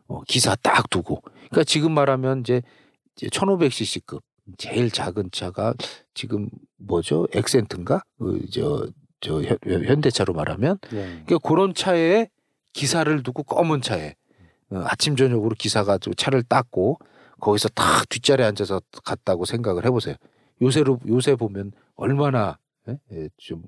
어, 기사 딱 두고 그러니까 지금 말하면 이제, 이제 1500cc급 제일 작은 차가 지금 뭐죠 엑센트인가 그 저 저 현- 현대차로 말하면 네. 그러니까 그런 차에 기사를 두고 검은 차에 어, 아침 저녁으로 기사가 또 차를 닦고 거기서 탁 뒷자리에 앉아서 갔다고 생각을 해보세요. 요새로 요새 보면 얼마나 예? 예, 좀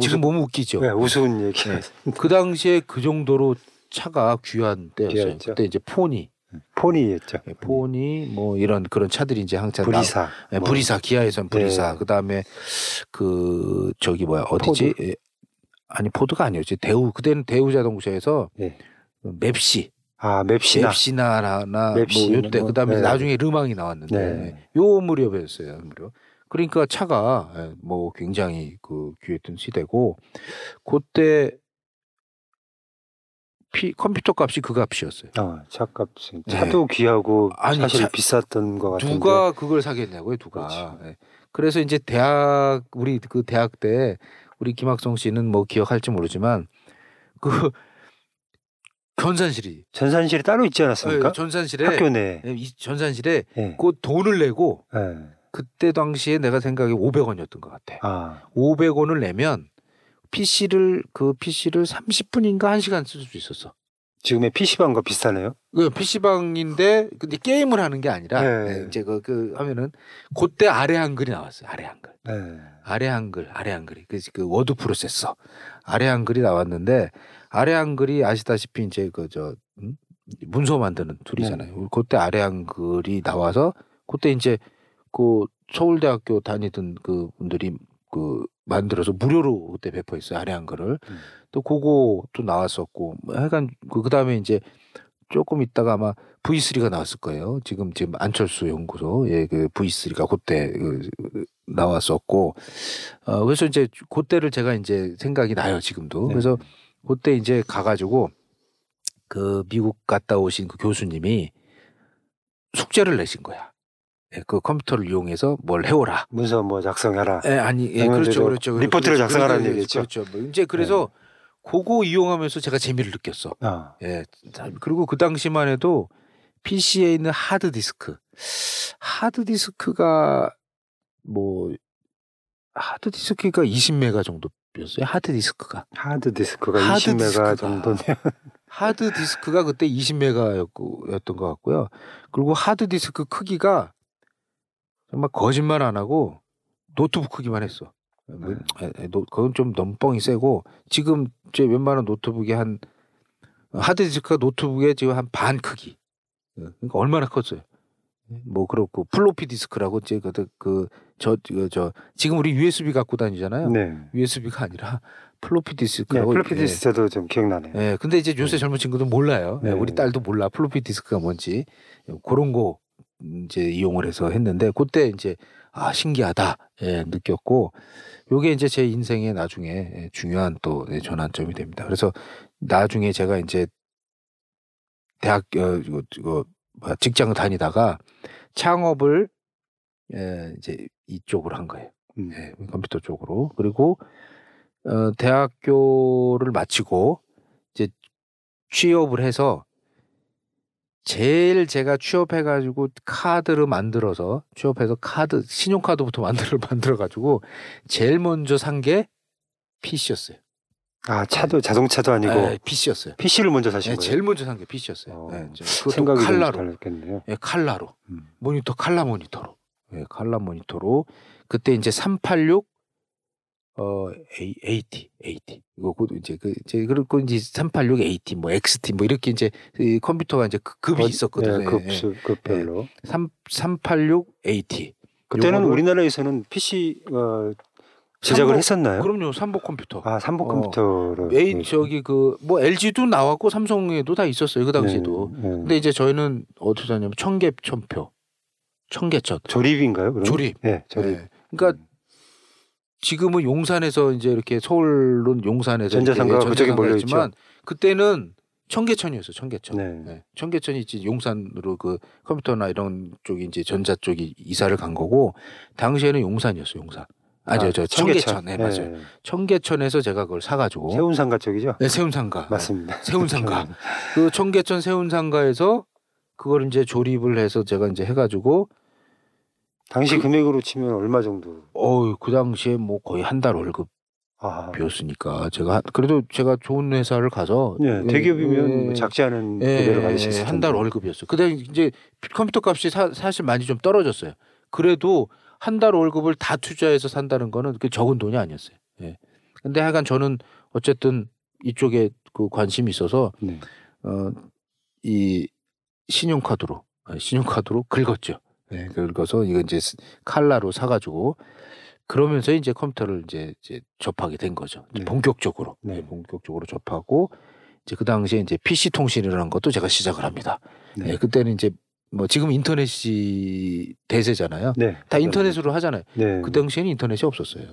지금 보면 웃기죠. 네, 우스운 얘기. 네. 그 당시에 그 정도로 차가 귀한 때였어요. 귀했죠. 그때 이제 포니, 폰이었죠. 예, 포니 뭐 이런 그런 차들이 이제 항상 나- 불이사. 예, 뭐. 불이사 기아에선 불이사 네. 그 다음에 그 저기 뭐야 어디지 예, 아니 포드가 아니었지 대우 그때는 대우 자동차에서 네. 맵시 아 맵시나. 맵시나나 뭐 맵시나 요때 뭐, 그다음에 네. 나중에 르망이 나왔는데 네. 요 무렵이었어요 무렵 그러니까 차가 예, 뭐 굉장히 그 귀했던 시대고 그때 피, 컴퓨터 값이 그 값이었어요. 어, 차값 네. 차도 귀하고 아니, 사실 차- 비쌌던 것 같은데. 누가 그걸 사겠냐고요, 누가. 예. 그래서 이제 대학 우리 그 대학 때 우리 김학성 씨는 뭐 기억할지 모르지만 그 (laughs) 전산실이 전산실이 따로 있지 않았습니까? 예, 전산실에 학교 이 전산실에 예. 그 돈을 내고 예. 그때 당시에 내가 생각에 500원이었던 것 같아. 아, 500원을 내면 PC를 그 PC를 30분인가 1시간 쓸 수 있었어. 지금의 PC방과 비슷하네요. 그 PC방인데 근데 게임을 하는 게 아니라 네. 네, 이제 그, 그 하면은 그때 아래 한글이 나왔어요. 아래 한글. 네. 아래 한글, 아래 한글이. 그, 그 워드 프로세서. 아래 한글이 나왔는데 아래 한글이 아시다시피 이제 그저 음? 문서 만드는 툴이잖아요. 그때 아래 한글이 나와서 그때 이제 그 서울대학교 다니던 그 분들이 그 만들어서 무료로 그때 배포했어요. 아래 한글을. 음. 또 그거 또 나왔었고 뭐 하여간 그 그다음에 이제 조금 있다가 아마 V3가 나왔을 거예요. 지금 지금 안철수 연구소 예그 V3가 그때 그 나왔었고 어 그래서 이제 그때를 제가 이제 생각이 나요 지금도 네. 그래서 그때 이제 가가지고 그 미국 갔다 오신 그 교수님이 숙제를 내신 거야. 예, 그 컴퓨터를 이용해서 뭘 해오라. 문서 뭐 작성해라. 예, 아니, 예, 그렇죠, 저 그렇죠. 리포트를 그렇죠. 작성하라는 그렇죠, 얘기겠죠. 그렇죠. 뭐 이제 그래서 그거 이용하면서 제가 재미를 느꼈어. 아, 예. 참, 그리고 그 당시만 해도 PC에 있는 하드 디스크. 하드 디스크가 뭐 하드 디스크가 20메가 정도였어요. 하드 디스크가. 하드 디스크가 하드 20메가 디스크가. 정도면 (laughs) 하드 디스크가 그때 20메가였던 것 같고요. 그리고 하드 디스크 크기가 정말 거짓말 안 하고 노트북 크기만 했어. 뭐, 노- 그건 좀 너무 뻥이 세고 지금 제 웬만한 노트북이 한 하드 디스크가 노트북의 지금 한 반 크기. 예, 그러니까 얼마나 컸어요. 뭐 그렇고 플로피 디스크라고 이제 그저저 저 지금 우리 USB 갖고 다니잖아요. 네. USB가 아니라 플로피 네, 디스크라고 플로피 예. 디스크도 좀 기억나네요. 예, 근데 이제 요새 젊은 친구들은 몰라요. 예, 네. 우리 딸도 몰라. 플로피 디스크가 뭔지. 그런 거 이제 이용을 해서 했는데, 그때 이제, 아, 신기하다. 예, 느꼈고, 요게 이제 제 인생의 나중에 예, 중요한 또 예, 전환점이 됩니다. 그래서 나중에 제가 이제 대학, 어, 이거, 이거, 직장을 다니다가 창업을 예, 이제 이쪽으로 한 거예요. 음. 예, 컴퓨터 쪽으로. 그리고 어, 대학교를 마치고 이제 취업을 해서 제일 제가 취업해가지고 카드를 만들어서 취업해서 카드 신용카드부터 (laughs) 만들어 만들어가지고 제일 먼저 산 게 PC였어요. 아 차도 자동차도 아니고 네, PC였어요. PC를 먼저 사신 네, 거예요. 제일 먼저 산 게 PC였어요. 어, 네, 그것도 칼라로. 예, 칼라로. 음. 모니터 칼라 모니터로. 예, 칼라 모니터로. 그때 이제 386 어, A, AT, AT. 이거 그 이제 그 이제 그리고 이제 386 AT 뭐 XT 뭐 이렇게 이제 이 컴퓨터가 이제 그 급이 어, 있었거든요. 네, 예, 예. 급수 급별로. 3 386 AT. 그때는 우리나라에서는 PC 어, 제작을 삼복- 했었나요? 그럼요. 삼복 컴퓨터. 아 삼복 어. 컴퓨터로. A 저기 그 뭐 LG도 나왔고 삼성에도 다 있었어요. 그 당시에도. 네, 네. 근데 이제 저희는 어디서 샀냐면 청계 천표. 청계천. 조립인가요? 그럼? 조립. 네, 조립. 예. 그러니까 지금은 용산에서 이제 이렇게 서울은 용산에서 전자상가가 이렇게 그쪽에 몰려 있지만 그때는 청계천이었어요. 청계천. 네. 예. 청계천이 이제 용산으로 그 컴퓨터나 이런 쪽이 이제 전자 쪽이 이사를 간 거고 당시에는 용산이었어요. 용산. 아니요, 아, 저 청계천. 네, 맞아요. 네. 청계천에서 제가 그걸 사가지고 세운상가 쪽이죠? 네, 세운상가. 맞습니다. 세운상가. (laughs) 그 청계천 세운상가에서 그걸 이제 조립을 해서 제가 이제 해가지고 당시 그- 금액으로 치면 얼마 정도? 어우 그 당시에 뭐 거의 한 달 월급 아, 비었으니까 제가 한- 그래도 제가 좋은 회사를 가서 네, 대기업이면 예, 뭐 작지 않은 예, 급여를 받으셨을 한달 텐데. 월급이었어요. 그다음 이제 컴퓨터 값이 사, 사실 많이 좀 떨어졌어요. 그래도 한 달 월급을 다 투자해서 산다는 거는 그 적은 돈이 아니었어요. 예. 근데 하여간 저는 어쨌든 이쪽에 그 관심이 있어서 네. 어이 신용카드로 아, 신용카드로 긁었죠. 네, 긁어서 이거 이제 스- 칼라로 사가지고 그러면서 이제 컴퓨터를 이제, 이제 접하게 된 거죠. 네. 본격적으로 네. 네, 본격적으로 접하고 이제 그 당시에 이제 PC 통신이라는 것도 제가 시작을 합니다. 네. 네, 그때는 이제 뭐 지금 인터넷이 대세잖아요. 네. 다 인터넷으로 하잖아요. 네. 그 당시에는 인터넷이 없었어요.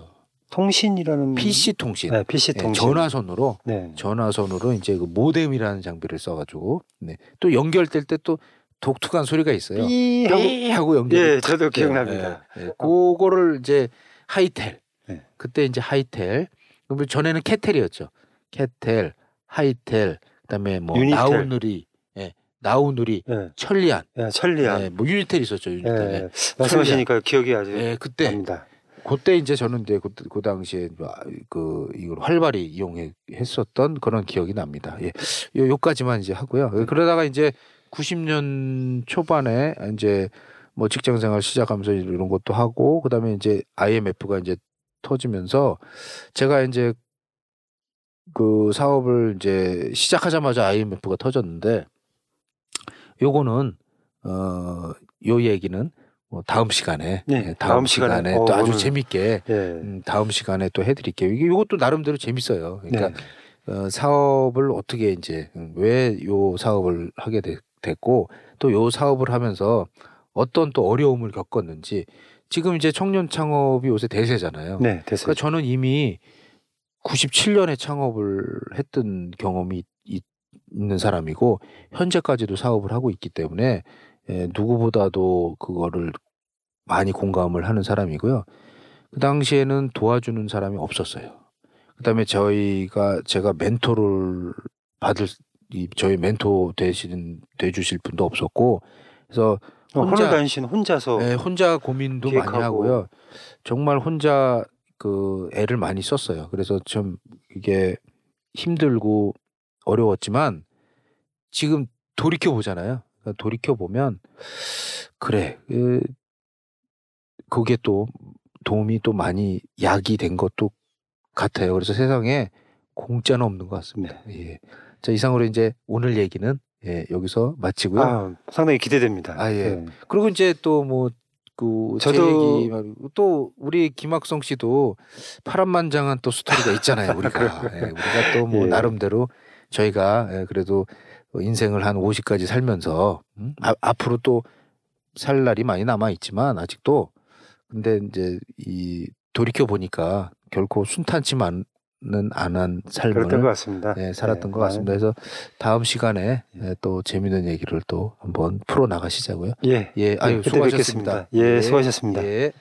통신이라는 PC 통신, 네, PC 네, 통신. 전화선으로 네. 전화선으로 이제 그 모뎀이라는 장비를 써가지고 네. 또 연결될 때 또 독특한 소리가 있어요. 삐 하고 삐 하고 연결. 예, 저도 기억납니다. 예, 예. 그거를 이제 하이텔. 네. 그때 이제 하이텔. 그럼 전에는 캐텔이었죠. 캐텔, 하이텔, 그다음에 뭐 유니텔. 나우누리, 예, 나우누리, 예, 천리안, 예, 천리안. 예, 뭐 유니텔 있었죠. 유니텔. 예, 예. 말씀하시니까 기억이 아주 예, 그때 납니다. 그때 이제 저는 이제 그, 그 당시에 그 이걸 활발히 이용했었던 그런 기억이 납니다. 예, 요 요까지만 이제 하고요. 그러다가 이제 90년 초반에 이제 뭐 직장 생활 시작하면서 이런 것도 하고 그다음에 이제 IMF가 이제 터지면서 제가 이제 그 사업을 이제 시작하자마자 IMF가 터졌는데 요거는 어요 얘기는 뭐 다음 시간에 네, 예, 다음, 다음 시간에, 시간에. 또 어, 아주 오늘. 재밌게 예. 음, 다음 시간에 또 해드릴게요. 이게 이것도 나름대로 재밌어요. 그러니까 네. 어, 사업을 어떻게 이제 음, 왜요 사업을 하게 되- 됐고 또 요 사업을 하면서 어떤 또 어려움을 겪었는지 지금 이제 청년 창업이 요새 대세잖아요. 네, 됐어요. 그러니까 저는 이미 97년에 창업을 했던 경험이 있- 있는 사람이고 현재까지도 사업을 하고 있기 때문에 에, 누구보다도 그거를 많이 공감을 하는 사람이고요. 그 당시에는 도와주는 사람이 없었어요. 그다음에 저희가 제가 멘토를 받을 이 저희 멘토 되시는 돼주실 분도 없었고 그래서 어, 혼자- 단신 혼자서 네, 혼자 고민도 많이 기획하고. 하고요. 정말 혼자 그 애를 많이 썼어요. 그래서 좀 이게 힘들고 어려웠지만 지금 돌이켜 보잖아요. 돌이켜 보면 그래 그, 그게 또 도움이 또 많이 약이 된 것도 같아요. 그래서 세상에 공짜는 없는 것 같습니다. 예. 자 이상으로 이제 오늘 얘기는 예, 여기서 마치고요. 아, 상당히 기대됩니다. 아, 예. 네. 그리고 이제 또 뭐그제 저도- 얘기 또 우리 김학성 씨도 파란만장한 또 스토리가 있잖아요. (laughs) 우리가 예, 우리가 또뭐 예. 나름대로 저희가 예, 그래도 인생을 한 50까지 살면서 음? 아, 앞으로 또 살 날이 많이 남아 있지만 아직도 근데 이제 이 돌이켜 보니까 결코 순탄치만 은 안한 삶을 그랬던 것 같습니다. 네, 살았던 네, 것 같습니다. 그래서 다음 시간에 예, 또 재밌는 얘기를 또 한번 풀어 나가시자고요. 예. 예, 아유 수고하셨습니다. 뵙겠습니다. 예, 수고하셨습니다. 예.